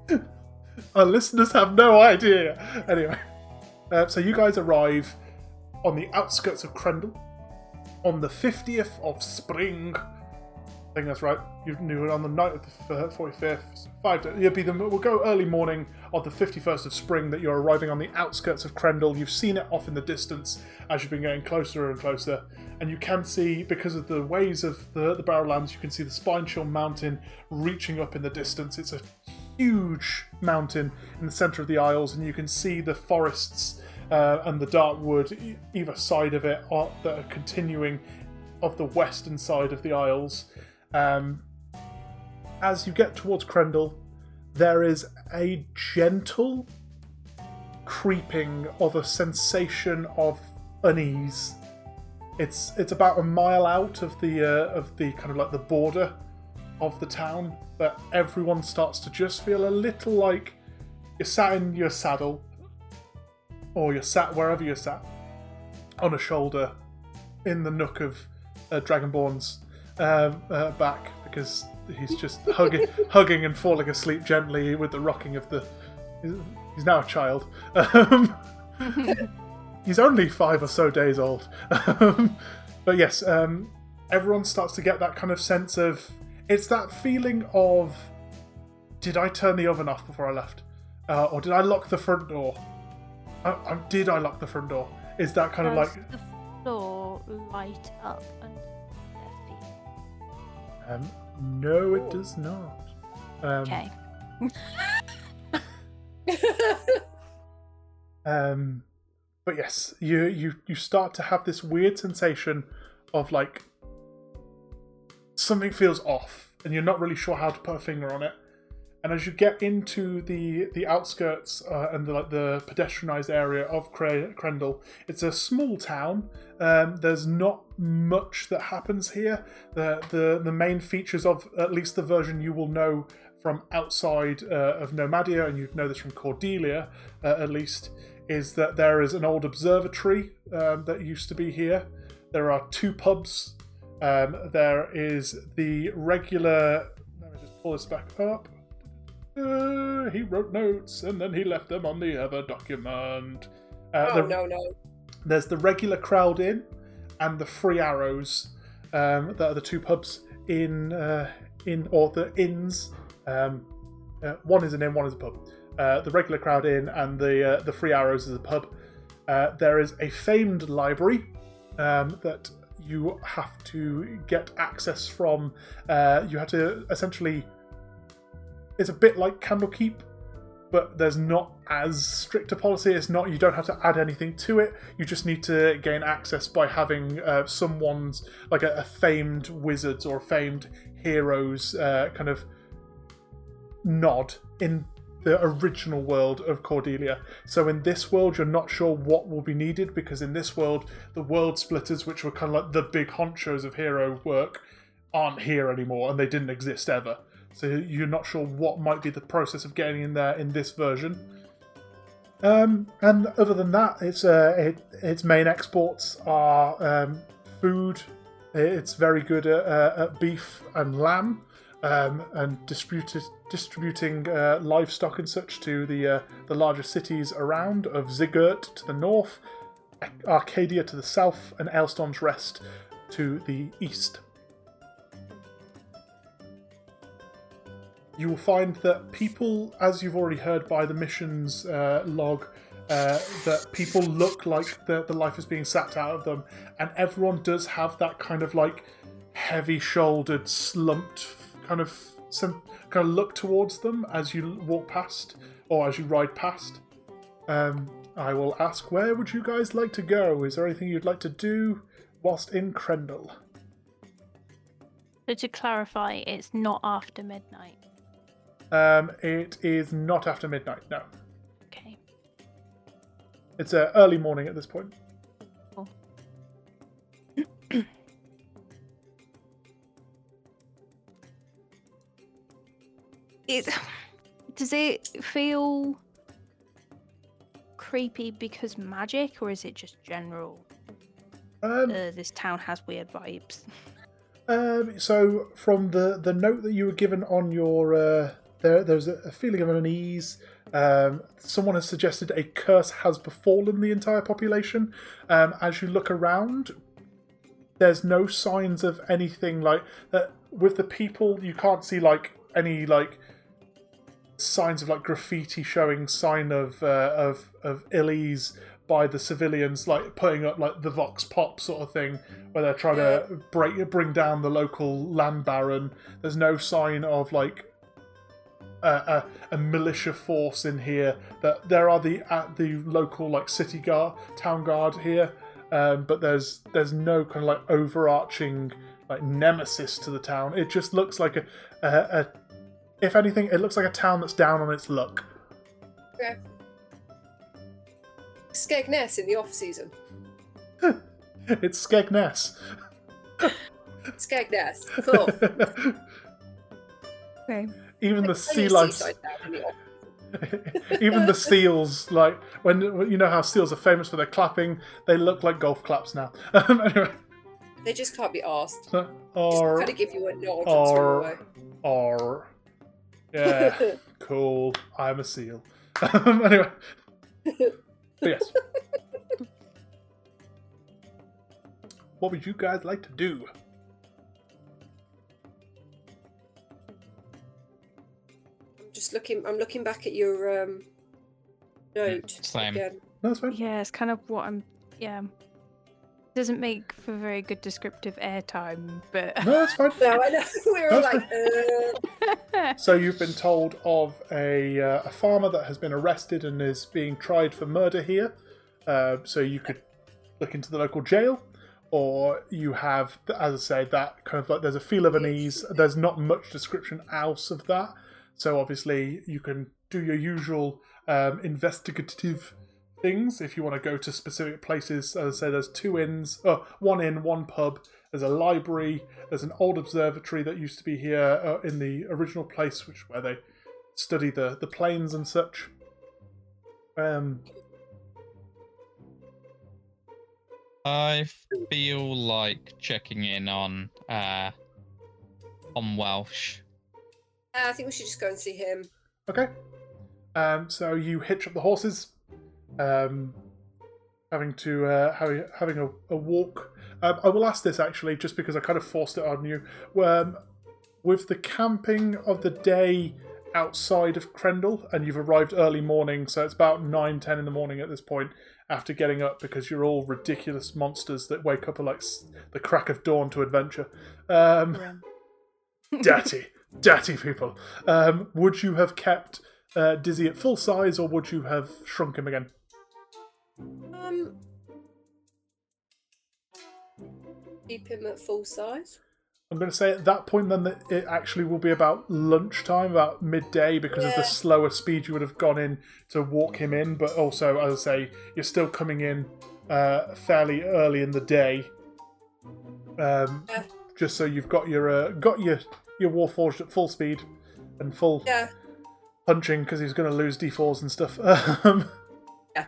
our listeners have no idea. Anyway, uh, so you guys arrive on the outskirts of Krendel on the 50th of spring. Think that's right. You knew it on the night of the 45th. Five days. You'll be the. We'll go early morning of the 51st of spring that you're arriving on the outskirts of Krendel. You've seen it off in the distance as you've been getting closer and closer, and you can see because of the ways of the the Barrowlands, you can see the Spine Chill Mountain reaching up in the distance. It's a huge mountain in the centre of the Isles, and you can see the forests uh, and the dark wood either side of it are, that are continuing of the western side of the Isles. Um, as you get towards Krendel, there is a gentle creeping of a sensation of unease. It's it's about a mile out of the uh, of the kind of like the border of the town, but everyone starts to just feel a little like you're sat in your saddle, or you're sat wherever you're sat, on a shoulder, in the nook of uh, Dragonborn's um, uh, back because he's just hugging, hugging and falling asleep gently with the rocking of the. He's, now a child. Um, he's only five or so days old. Um, but yes, um, everyone starts to get that kind of sense of. It's that feeling of. Did I turn the oven off before I left? Uh, or did I lock the front door? I, I, did I lock the front door? Is that kind of like. the floor light up feet? Um, no, it does not. Um, Okay. Um, but yes, you you you start to have this weird sensation of like something feels off, and you're not really sure how to put a finger on it. And as you get into the the outskirts uh, and the, like the pedestrianized area of Cre- Krendel, it's a small town. Um, there's not much that happens here. The, the the main features of at least the version you will know from outside uh, of Nomadia, and you'd know this from Cordelia uh, at least, is that there is an old observatory um, that used to be here. There are two pubs. Um, there is the regular. Let me just pull this back up. Uh, he wrote notes and then he left them on the other document. Uh, oh the- no no. There's the regular crowd in, and the Free Arrows. Um, that are the two pubs in uh, in or the inns. Um, uh, one is an inn, one is a pub. Uh, the regular crowd inn and the uh, the Free Arrows is a pub. Uh, there is a famed library um, that you have to get access from. Uh, you have to essentially. It's a bit like Candlekeep, but there's not as strict a policy. It's not you don't have to add anything to it. You just need to gain access by having uh, someone's like a, a famed wizard's or famed hero's uh, kind of nod in the original world of Cordelia. So in this world, you're not sure what will be needed because in this world, the world splitters, which were kind of like the big honchos of hero work, aren't here anymore and they didn't exist ever. So you're not sure what might be the process of getting in there in this version. Um, and other than that, its uh, it, its main exports are um, food. It's very good at, uh, at beef and lamb, um, and distributed, distributing uh, livestock and such to the uh, the larger cities around of Zigurt to the north, Arcadia to the south, and Ailstorm's Rest to the east. You will find that people, as you've already heard by the missions uh, log, uh, that people look like the, the life is being sapped out of them, and everyone does have that kind of like heavy-shouldered, slumped kind of some kind of look towards them as you walk past or as you ride past. Um, I will ask, where would you guys like to go? Is there anything you'd like to do whilst in Krendel? So to clarify, it's not after midnight. Um, it is not after midnight. No, Okay. it's uh, early morning at this point. It does it feel creepy because magic, or is it just general? Um, Uh, this town has weird vibes. Um, so from the the note that you were given on your uh, there, there's a, feeling of unease. Um, someone has suggested a curse has befallen the entire population. Um, as you look around, there's no signs of anything like that. With the people, you can't see like any like signs of like graffiti showing sign of uh, of of ill ease by the civilians, like putting up like the vox pop sort of thing, where they're trying to break bring down the local land baron. There's no sign of like a, a, a militia force in here. That there are the at the local like city guard, town guard here, um, but there's there's no kind of like overarching like nemesis to the town. It just looks like a, a, a if anything, it looks like a town that's down on its luck. Okay. Skegness in the off season. It's Skegness. Skegness. Cool. Okay. Even the sea of lice, seaside town in the off- even the seals, like when you know how seals are famous for their clapping, they look like golf claps now. Anyway, They just can't be asked. so, Just or kind of give you a nod or or yeah, cool. I'm a seal. Anyway, yes. What would you guys like to do? Just looking. I'm looking back at your um, note Same. again. No, that's fine. Yeah, it's kind of what I'm. Yeah. Doesn't make for very good descriptive airtime, but No, that's fine. No, I know. We were all like, uh, So you've been told of a, uh, a farmer that has been arrested and is being tried for murder here. Uh, so you could look into the local jail, or you have, as I say, that kind of like there's a feel of unease. There's not much description else of that. So obviously you can do your usual um, investigative things if you want to go to specific places. As I say, there's two inns, uh, one inn, one pub. There's a library. There's an old observatory that used to be here uh, in the original place, which where they study the the planes and such. Um, I feel like checking in on uh on Welsh. I think we should just go and see him. okay. Um, so you hitch up the horses. Um, having to uh, having having a, a walk. Um, I will ask this actually, just because I kind of forced it on you. Um, with the camping of the day outside of Krendel, and you've arrived early morning, so it's about nine, ten in the morning at this point. After getting up, because you're all ridiculous monsters that wake up at like s- the crack of dawn to adventure. Um, dirty, dirty people. Um, would you have kept uh, Dizzy at full size, or would you have shrunk him again? Um, keep him at full size. I'm going to say at that point then that it actually will be about lunchtime, about midday, because of the slower speed you would have gone in to walk him in. But also, as I say, you're still coming in uh, fairly early in the day, um, Yeah. just so you've got your uh, got your your Warforged at full speed and full Yeah. punching because he's going to lose d4s and stuff. Um, Yeah.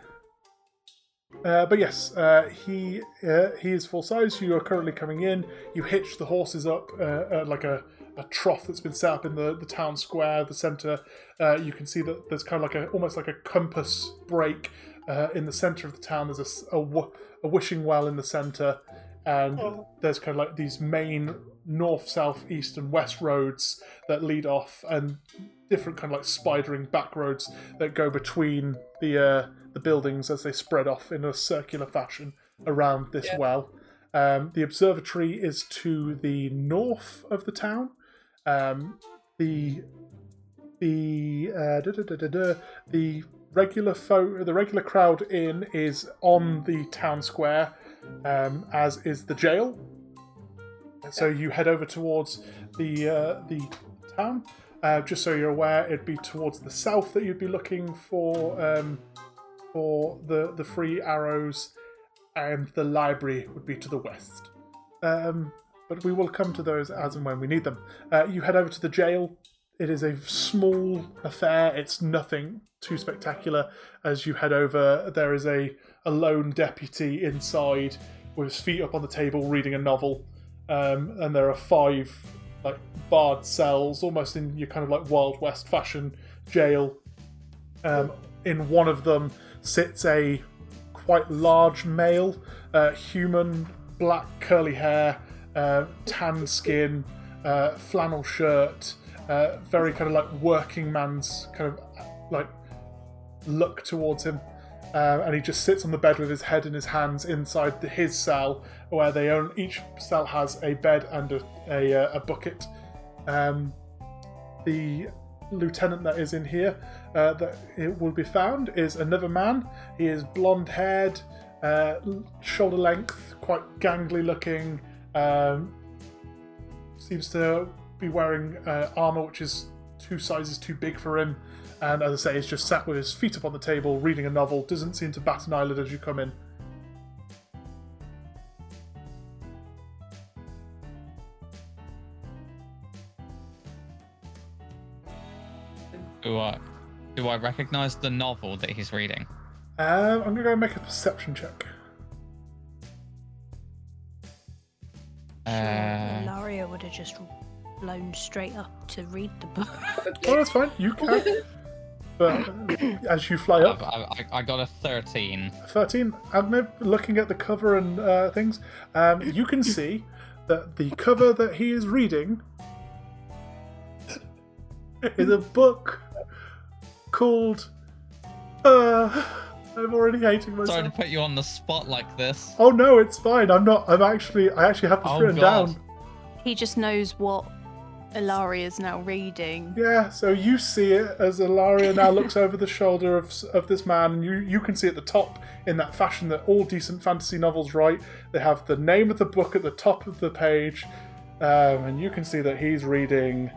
Uh, but yes, uh, he uh, he is full size. You are currently coming in. You hitch the horses up uh, at like a, a trough that's been set up in the, the town square, the centre. Uh, you can see that there's kind of like a almost like a compass break uh, in the centre of the town. There's a s- a, w- a wishing well in the centre, and Oh. there's kind of like these main north, south, east, and west roads that lead off, and different kind of like spidering back roads that go between the uh, the buildings as they spread off in a circular fashion around this Yeah. well. Um, the observatory is to the north of the town. Um, the the uh, da, da, da, the regular fo- the regular crowd in is on the town square, um, as is the jail. So you head over towards the uh, the town. Uh, just so you're aware, it'd be towards the south that you'd be looking for um, for the the free arrows, and the library would be to the west. Um, but we will come to those as and when we need them. Uh, you head over to the jail. It is a small affair. It's nothing too spectacular. As you head over, there is a, a lone deputy inside with his feet up on the table reading a novel. Um, and there are five like barred cells, almost in your kind of like Wild West fashion jail. Um, in one of them sits a quite large male, uh, human, black curly hair, uh, tan skin, uh, flannel shirt, uh, very kind of like working man's kind of like look towards him. Uh, and he just sits on the bed with his head in his hands inside the, his cell, where they own each cell has a bed and a, a, uh, a bucket. Um, the lieutenant that is in here uh, that it will be found is another man. He is blonde haired, uh, shoulder length, quite gangly looking. Um, seems to be wearing uh, armor which is two sizes too big for him. And as I say, he's just sat with his feet up on the table reading a novel. Doesn't seem to bat an eyelid as you come in. Do I, do I recognize the novel that he's reading? Um, I'm gonna go make a perception check. Uh, Laria would have just flown straight up to read the book. Oh, that's fine. You can. but as you fly I've, up, I, I got a 13. 13, I'm looking at the cover and uh, things. Um, you can see that the cover that he is reading is a book called. Uh, I'm already hating myself. Sorry to put you on the spot like this. Oh no, it's fine. I'm not. I'm actually. I actually have this Oh, written God. down. He just knows what Ilaria is now reading. Yeah. So you see it as Ilaria now looks over the shoulder of of this man, and you you can see at the top in that fashion that all decent fantasy novels write. They have the name of the book at the top of the page, um, and you can see that he's reading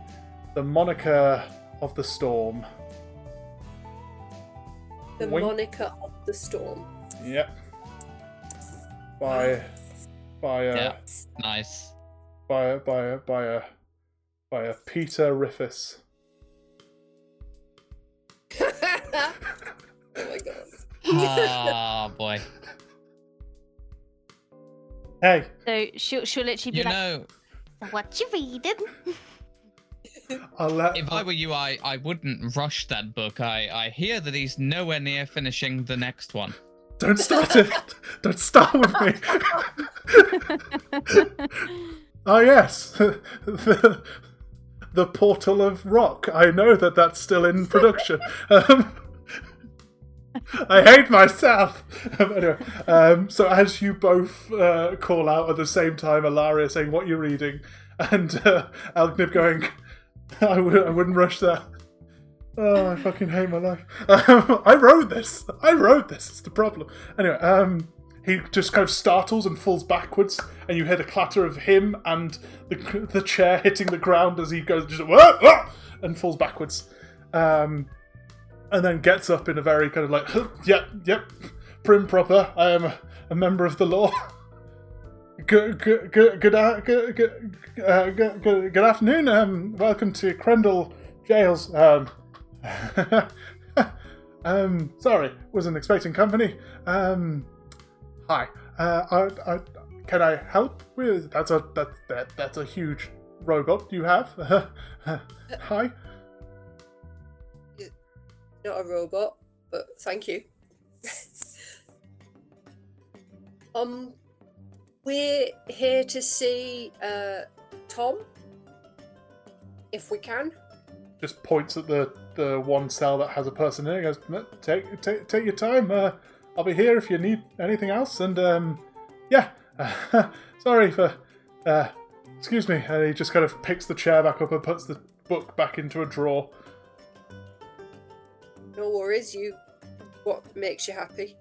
the Moniker of the Storm. The Wink. moniker of the storm. Yep. By by uh, Yeah. Nice. by by by a by a Peter Riffis. oh my god. Ah, boy. Hey, So she'll, she'll literally be You like, know, what you reading? I'll let. if I were you, I, I wouldn't rush that book. I, I hear that he's nowhere near finishing the next one. don't start it. don't start with me. oh yes. the, the Portal of Rock. I know that that's still in production. Um, I hate myself. Um, anyway, um, so as you both uh, call out at the same time, Alaria saying what you're reading, and uh, Algnib going, I w- I wouldn't rush that. Oh, I fucking hate my life. Um, I wrote this. I wrote this. It's the problem. Anyway, um, he just kind of startles and falls backwards, and you hear the clatter of him and the, the chair hitting the ground as he goes just "Whoa, whoa," and falls backwards. Um, and then gets up in a very kind of like, yep, yep, prim proper. I am a, a member of the law. Good, good, good, good, uh, good, good, uh, good, good, good afternoon. Um, welcome to Crendel Jails. Um, um, sorry, wasn't expecting company. Um, hi. Uh, I, I, can I help with? That's a that, that that's a huge robot you have. hi. Not a robot, but thank you. um, we're here to see uh, Tom, if we can. Just points at the the one cell that has a person in it. Goes, take take take your time. Uh, I'll be here if you need anything else. And um, yeah, sorry for. Uh, excuse me. And he just kind of picks the chair back up and puts the book back into a drawer. No worries, you. What makes you happy?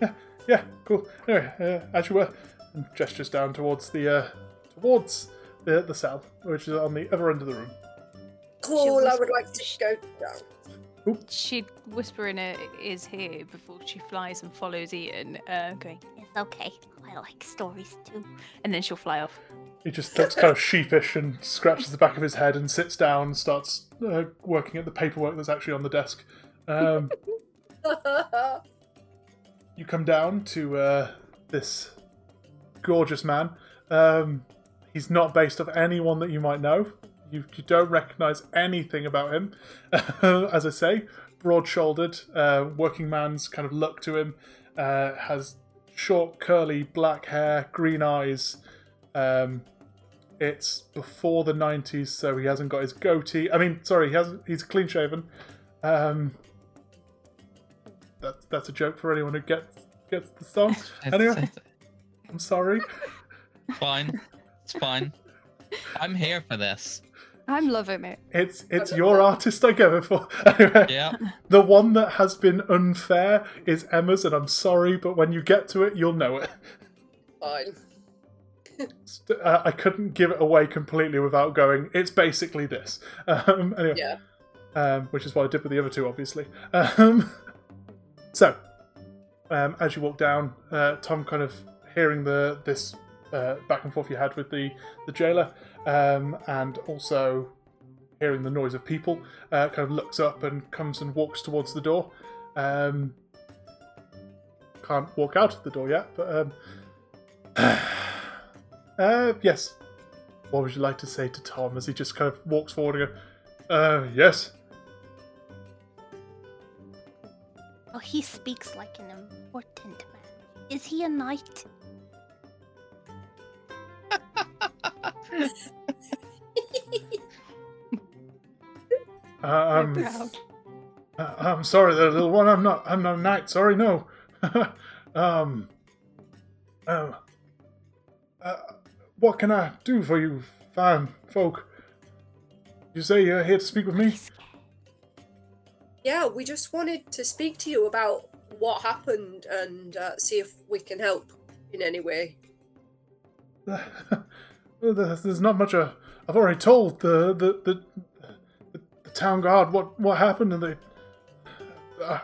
Yeah, yeah, cool. Anyway, uh, as you were, and gestures down towards the uh, towards the the cell, which is on the other end of the room. Cool, I would like to go down. She'd whisper in her ears here before she flies and follows Ian, uh, going, It's okay. I like stories too. and then she'll fly off. He just looks kind of sheepish and scratches the back of his head and sits down and starts uh, working at the paperwork that's actually on the desk. Um, you come down to uh, this gorgeous man. Um, he's not based off anyone that you might know. You, you don't recognize anything about him. As I say, broad shouldered, uh, working man's kind of look to him. Uh, has short, curly black hair, green eyes. Um, it's before the 90s, so he hasn't got his goatee. I mean, sorry, he hasn't. he's clean shaven. Um, that's that's a joke for anyone who gets gets the song. Anyway, I'm sorry. fine. It's fine. I'm here for this. I'm loving it. It's it's your artist I go for. Anyway, Yeah. the one that has been unfair is Emma's, and I'm sorry, but when you get to it, you'll know it. Fine. St- uh, I couldn't give it away completely without going. It's basically this. Um, anyway, Yeah. um, which is what I did with the other two, obviously. Um, so, um, as you walk down, uh, Tom kind of hearing the this uh, back and forth you had with the the jailer, um, and also hearing the noise of people, uh, kind of looks up and comes and walks towards the door. Um, can't walk out of the door yet, but um, uh, yes. What would you like to say to Tom as he just kind of walks forward and goes, uh, yes. Oh, he speaks like an important man. Is he a knight? Uh, um, proud. uh, I'm sorry, there, little one. I'm not. I'm not a knight. Sorry, no. um. Uh, uh, what can I do for you, fine folk? You say you're here to speak with me? Yeah, we just wanted to speak to you about what happened and uh, see if we can help in any way. There's not much. Uh, I've already told the the, the the town guard what what happened, and they.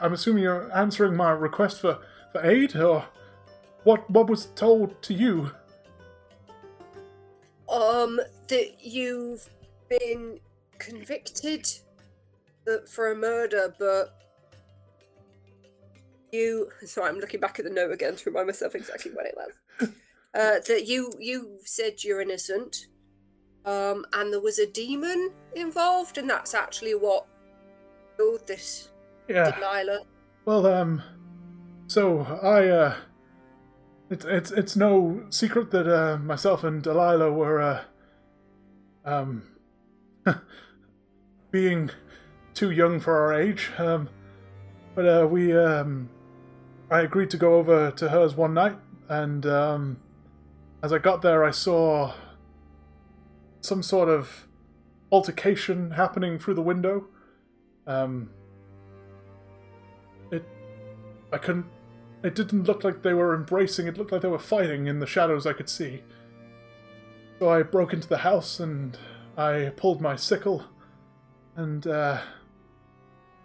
I'm assuming you're answering my request for, for aid, or what? What was told to you? Um, that you've been convicted for a murder, but you. Sorry, I'm looking back at the note again to remind myself exactly what it was. Uh, that you you said you're innocent, um, and there was a demon involved, and that's actually what killed this Yeah. Delilah. Well, um, So I, uh, it's it's it's no secret that uh, myself and Delilah were, uh, um, being too young for our age. Um, but uh, we, um, I agreed to go over to hers one night, and um, as I got there, I saw some sort of altercation happening through the window. Um, it, I couldn't. It didn't look like they were embracing. It looked like they were fighting in the shadows I could see. So I broke into the house and I pulled my sickle and uh,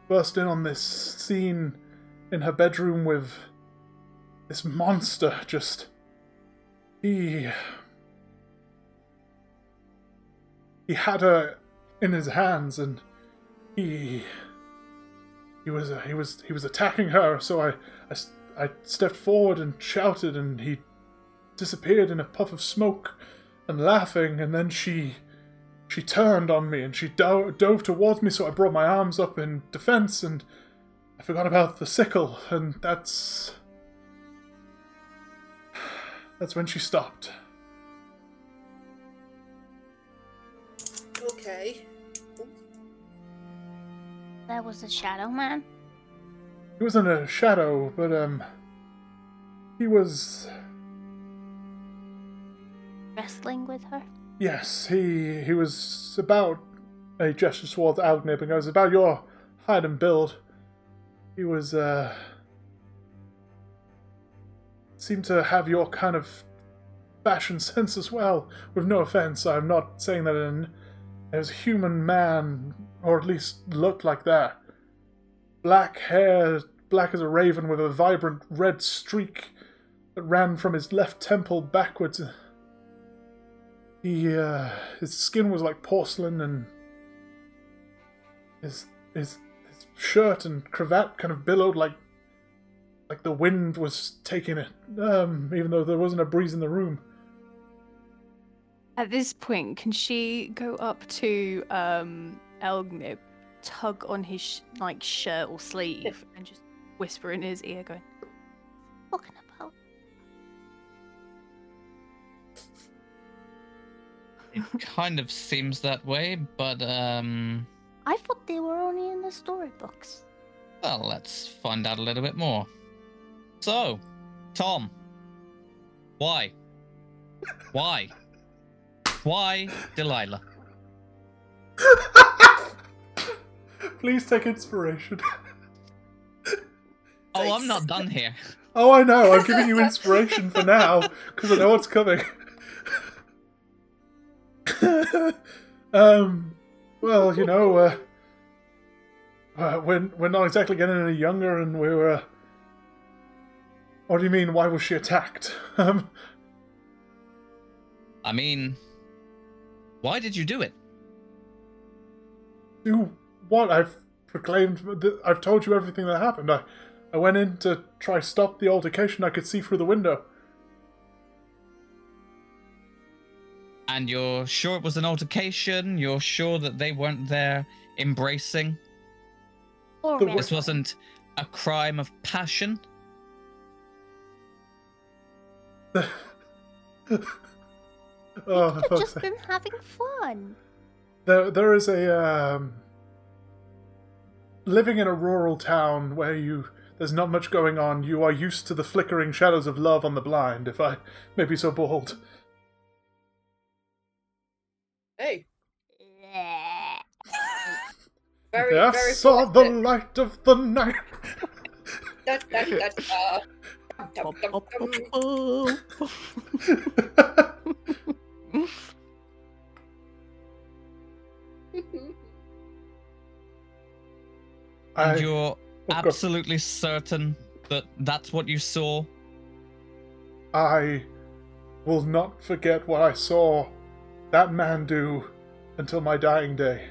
burst in on this scene in her bedroom with this monster just. He. He had her in his hands and he. He was he was he was attacking her, so I, I, I stepped forward and shouted, and he disappeared in a puff of smoke and laughing, and then she she turned on me and she do- dove towards me, so I brought my arms up in defense, and I forgot about the sickle, and that's. That's when she stopped. Okay. There was a shadow man. He wasn't a shadow, but, um. He was. Wrestling with her. Yes, he he was about a gesture towards Algnib and goes about your height and build. He was uh seemed to have your kind of fashion sense as well. With no offense, I'm not saying that in as human man, or at least looked like that. Black hair, black as a raven with a vibrant red streak that ran from his left temple backwards. He, uh, his skin was like porcelain, and his his his shirt and cravat kind of billowed like like the wind was taking it. Um, even though there wasn't a breeze in the room. At this point, can she go up to um Algnib, tug on his sh- like shirt or sleeve, and just whisper in his ear, going, Talking about. It kind of seems that way, but um, I thought they were only in the storybooks. well, let's find out a little bit more. So, Tom, why? Why? Why Delilah? Please take inspiration. Oh, I'm not done here. Oh, I know. I'm giving you inspiration for now because I know what's coming. um, well, you know, uh, uh, we're we're not exactly getting any younger, and we're. What do you mean? Why was she attacked? Um, I mean, why did you do it? do what? I've proclaimed. I've told you everything that happened. I, I went in to try stop the altercation. I could see through the window. And you're sure it was an altercation? You're sure that they weren't there embracing? Or The This wasn't a crime of passion? oh, Could have just sake. been having fun. There, there is a um, living in a rural town where you there's not much going on. You are used to the flickering shadows of love on the blind. If I may be so bold. Hey, very, I very saw the light of the night. Da, da, da, da. I, And you're absolutely certain that that's what you saw? I will not forget what I saw that man do until my dying day.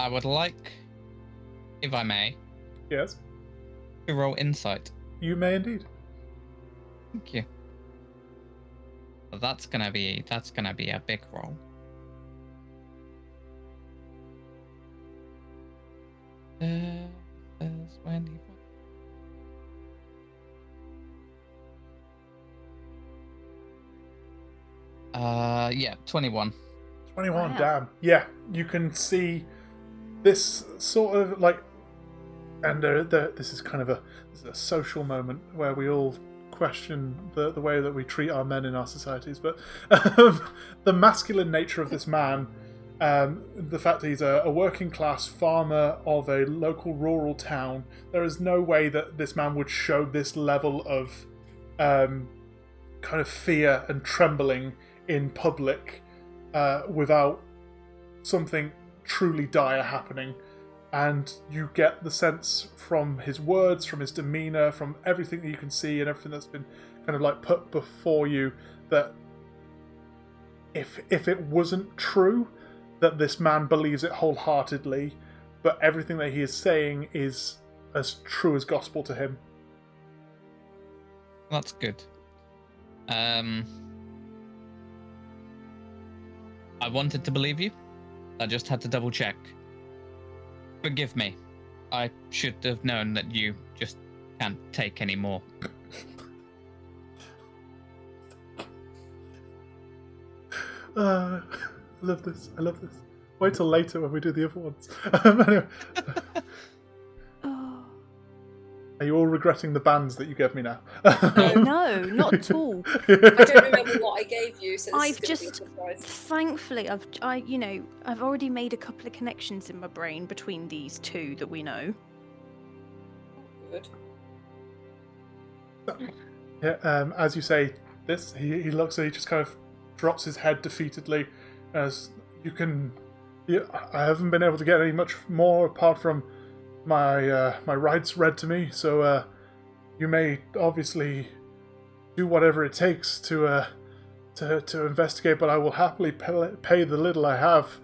I would like, if I may, Yes, to roll insight. you may indeed. Thank you. That's gonna be that's gonna be a big roll. Uh, uh yeah, twenty-one. 21, Wow. damn. Yeah, you can see this sort of like. And uh, the, this is kind of a, a social moment where we all question the, the way that we treat our men in our societies. But um, the masculine nature of this man, um, the fact that he's a, a working class farmer of a local rural town, there is no way that this man would show this level of um, kind of fear and trembling in public uh, without something truly dire happening. And you get the sense from his words, from his demeanor, from everything that you can see and everything that's been kind of like put before you that if if it wasn't true that this man believes it wholeheartedly, but everything that he is saying is as true as gospel to him. That's good. Um, I wanted to believe you. I just had to double check. Forgive me. I should have known that you just can't take any more. Uh, I love this. I love this. Wait till later when we do the other ones. Um, anyway, are you all regretting the bands that you gave me now? no, not at all. I don't remember what I gave you, so I've just- be a surprise. Thankfully, I've I you know I've already made a couple of connections in my brain between these two that we know. Good. Yeah, um, as you say this, he, he looks. He just kind of drops his head defeatedly, as you can. You, I haven't been able to get any much more apart from my uh, my rights read to me. So uh, you may obviously do whatever it takes to uh, to to investigate, but I will happily pay, pay the little I have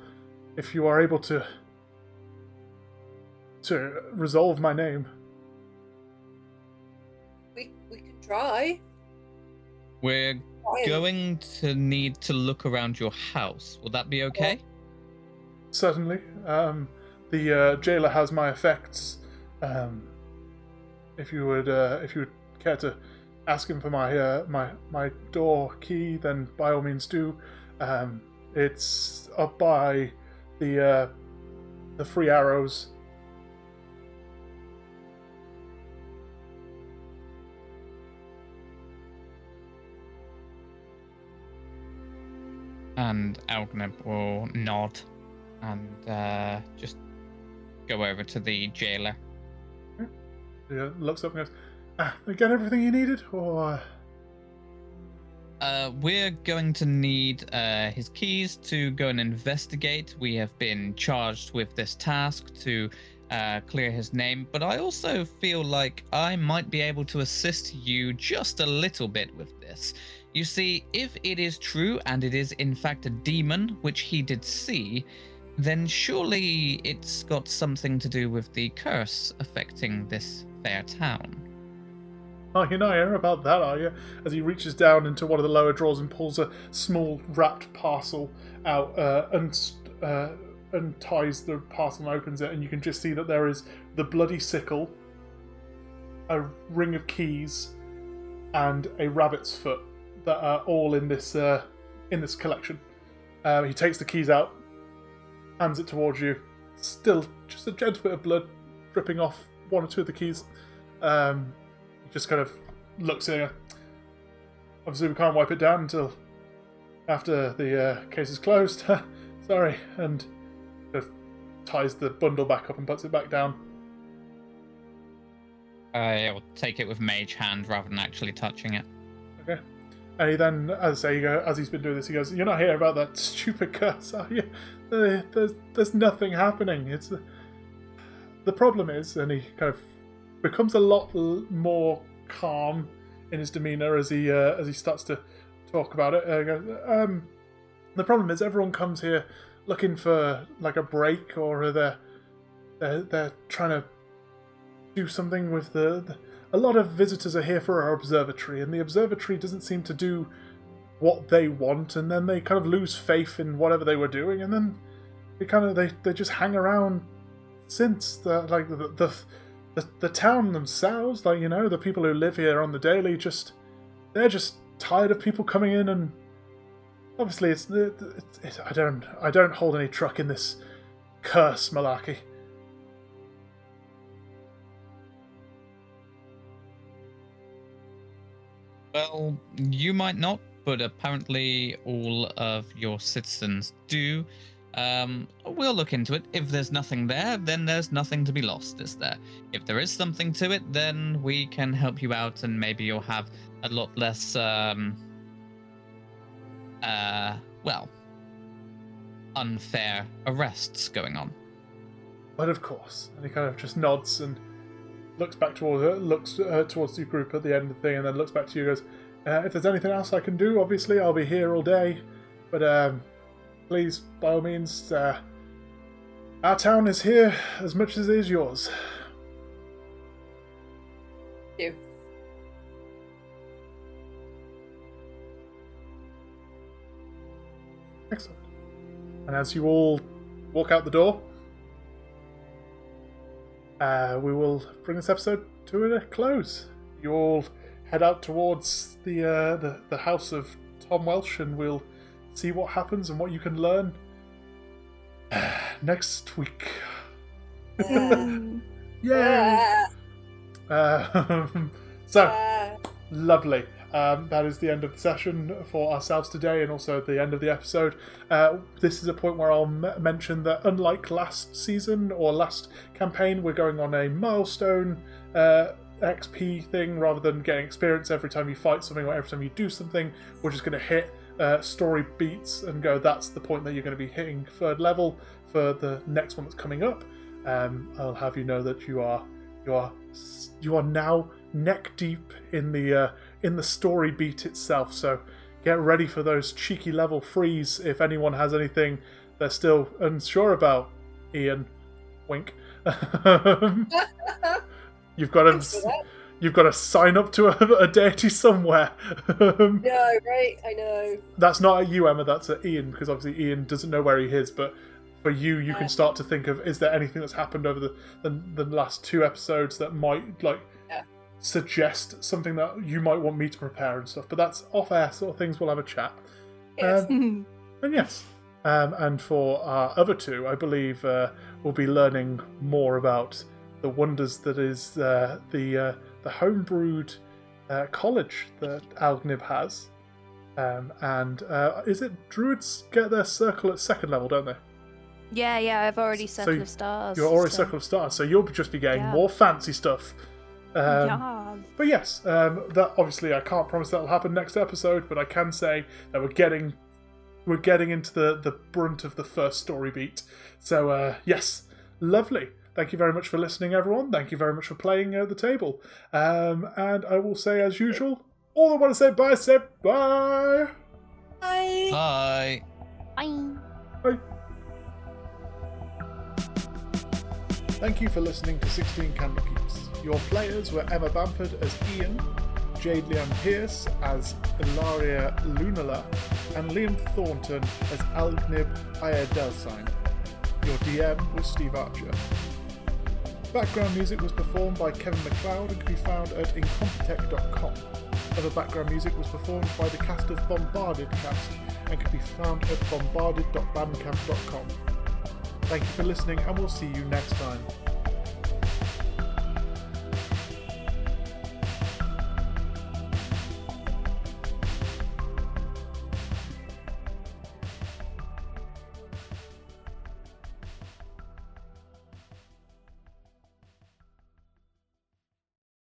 if you are able to to resolve my name. We we can try. We're going to need to look around your house. Will that be okay? Certainly. Um, the uh, jailer has my effects. Um, if you would, uh, if you would care to ask him for my uh, my my door key, then by all means do. Um, it's up by the uh, the free arrows. And Algnib will nod and uh, just go over to the jailer. He uh, looks up and goes, ah, "You get everything you needed?" Or uh, Uh, we're going to need uh, his keys to go and investigate. We have been charged with this task to uh, clear his name, but I also feel like I might be able to assist you just a little bit with this. You see, if it is true and it is in fact a demon, which he did see, then surely it's got something to do with the curse affecting this fair town. Oh, you're not here about that, are you? As he reaches down into one of the lower drawers and pulls a small wrapped parcel out uh, and uh, unties the parcel and opens it, and you can just see that there is the bloody sickle, a ring of keys, and a rabbit's foot that are all in this uh, in this collection. Uh, he takes the keys out, hands it towards you. Still, just a gentle bit of blood dripping off one or two of the keys. Um, just kind of looks at you. Obviously, we can't wipe it down until after the uh, case is closed. Sorry, and kind of ties the bundle back up and puts it back down. I'll take it with mage hand rather than actually touching it. Okay. And he then, as he go, as he's been doing this, he goes, "You're not here about that stupid curse, are you? There's, there's nothing happening. It's the problem is, and he kind of becomes a lot more calm in his demeanor as he uh, as he starts to talk about it. Uh, goes, um, the problem is, everyone comes here looking for like a break, or they're they're, they're trying to do something with the, the a lot of visitors are here for our observatory, and the observatory doesn't seem to do what they want, and then they kind of lose faith in whatever they were doing, and then they kind of they, they just hang around since the like the the, the the town themselves, like you know, the people who live here on the daily, just they're just tired of people coming in and obviously it's, it's, it's I don't I don't hold any truck in this curse malarkey. Well, you might not, but apparently all of your citizens do. Um, we'll look into it. If there's nothing there, then there's nothing to be lost, is there? If there is something to it, then we can help you out, and maybe you'll have a lot less, um, uh, well, unfair arrests going on. But of course, and he kind of just nods and looks back towards her, looks uh, towards the group at the end of the thing, and then looks back to you. and Goes, uh, if there's anything else I can do, obviously I'll be here all day. But um, please, by all means, uh, our town is here as much as it is yours. you. Excellent. And as you all walk out the door, uh, we will bring this episode to a close. You all head out towards the, uh, the the house of Tom Welsh, and we'll see what happens and what you can learn next week. Mm. Yay! Um, so lovely. Um, that is the end of the session for ourselves today, and also the end of the episode. Uh, this is a point where I'll m- mention that, unlike last season or last campaign, we're going on a milestone uh, XP thing rather than getting experience every time you fight something or every time you do something. We're just going to hit uh, story beats and go. That's the point that you're going to be hitting third level for the next one that's coming up. Um, I'll have you know that you are you are you are now neck deep in the uh, in the story beat itself. So get ready for those cheeky level threes if anyone has anything they're still unsure about. Ian, wink. you've got to you've got to sign up to a, a deity somewhere. No, right? I know. that's not at you, Emma. That's at Ian because obviously Ian doesn't know where he is. But for you, you can start to think of: is there anything that's happened over the the, the last two episodes that might like. Suggest something that you might want me to prepare and stuff? But that's off air sort of things. We'll have a chat. Yes. Um, and yes, um, and for our other two, I believe uh, we'll be learning more about the wonders that is uh, the uh, the homebrewed uh, college that Algnib has. Um, and uh, is it druids get their circle at second level, don't they? Yeah, yeah, I've already So Circle of Stars. You're already so- circle of stars, so you'll just be getting Yeah. more fancy stuff. Um, yeah. But yes, um, that obviously I can't promise that'll happen next episode, but I can say that we're getting we're getting into the the brunt of the first story beat. So uh, yes, lovely. Thank you very much for listening, everyone. Thank you very much for playing at the table. Um, and I will say, as usual, all I want to say bye. Say bye. Bye. Bye. Bye. Thank you for listening to 16 Candlekeeps. Your players were Emma Bamford as Ian, Jade Liam Pierce as Ilaria Lunala, and Liam Thornton as Algnib Ayadelsine. Your DM was Steve Archer. Background music was performed by Kevin MacLeod and can be found at incompetech.com. Other background music was performed by the cast of Bombarded Cast and can be found at bombarded.bandcamp.com. Thank you for listening, and we'll see you next time.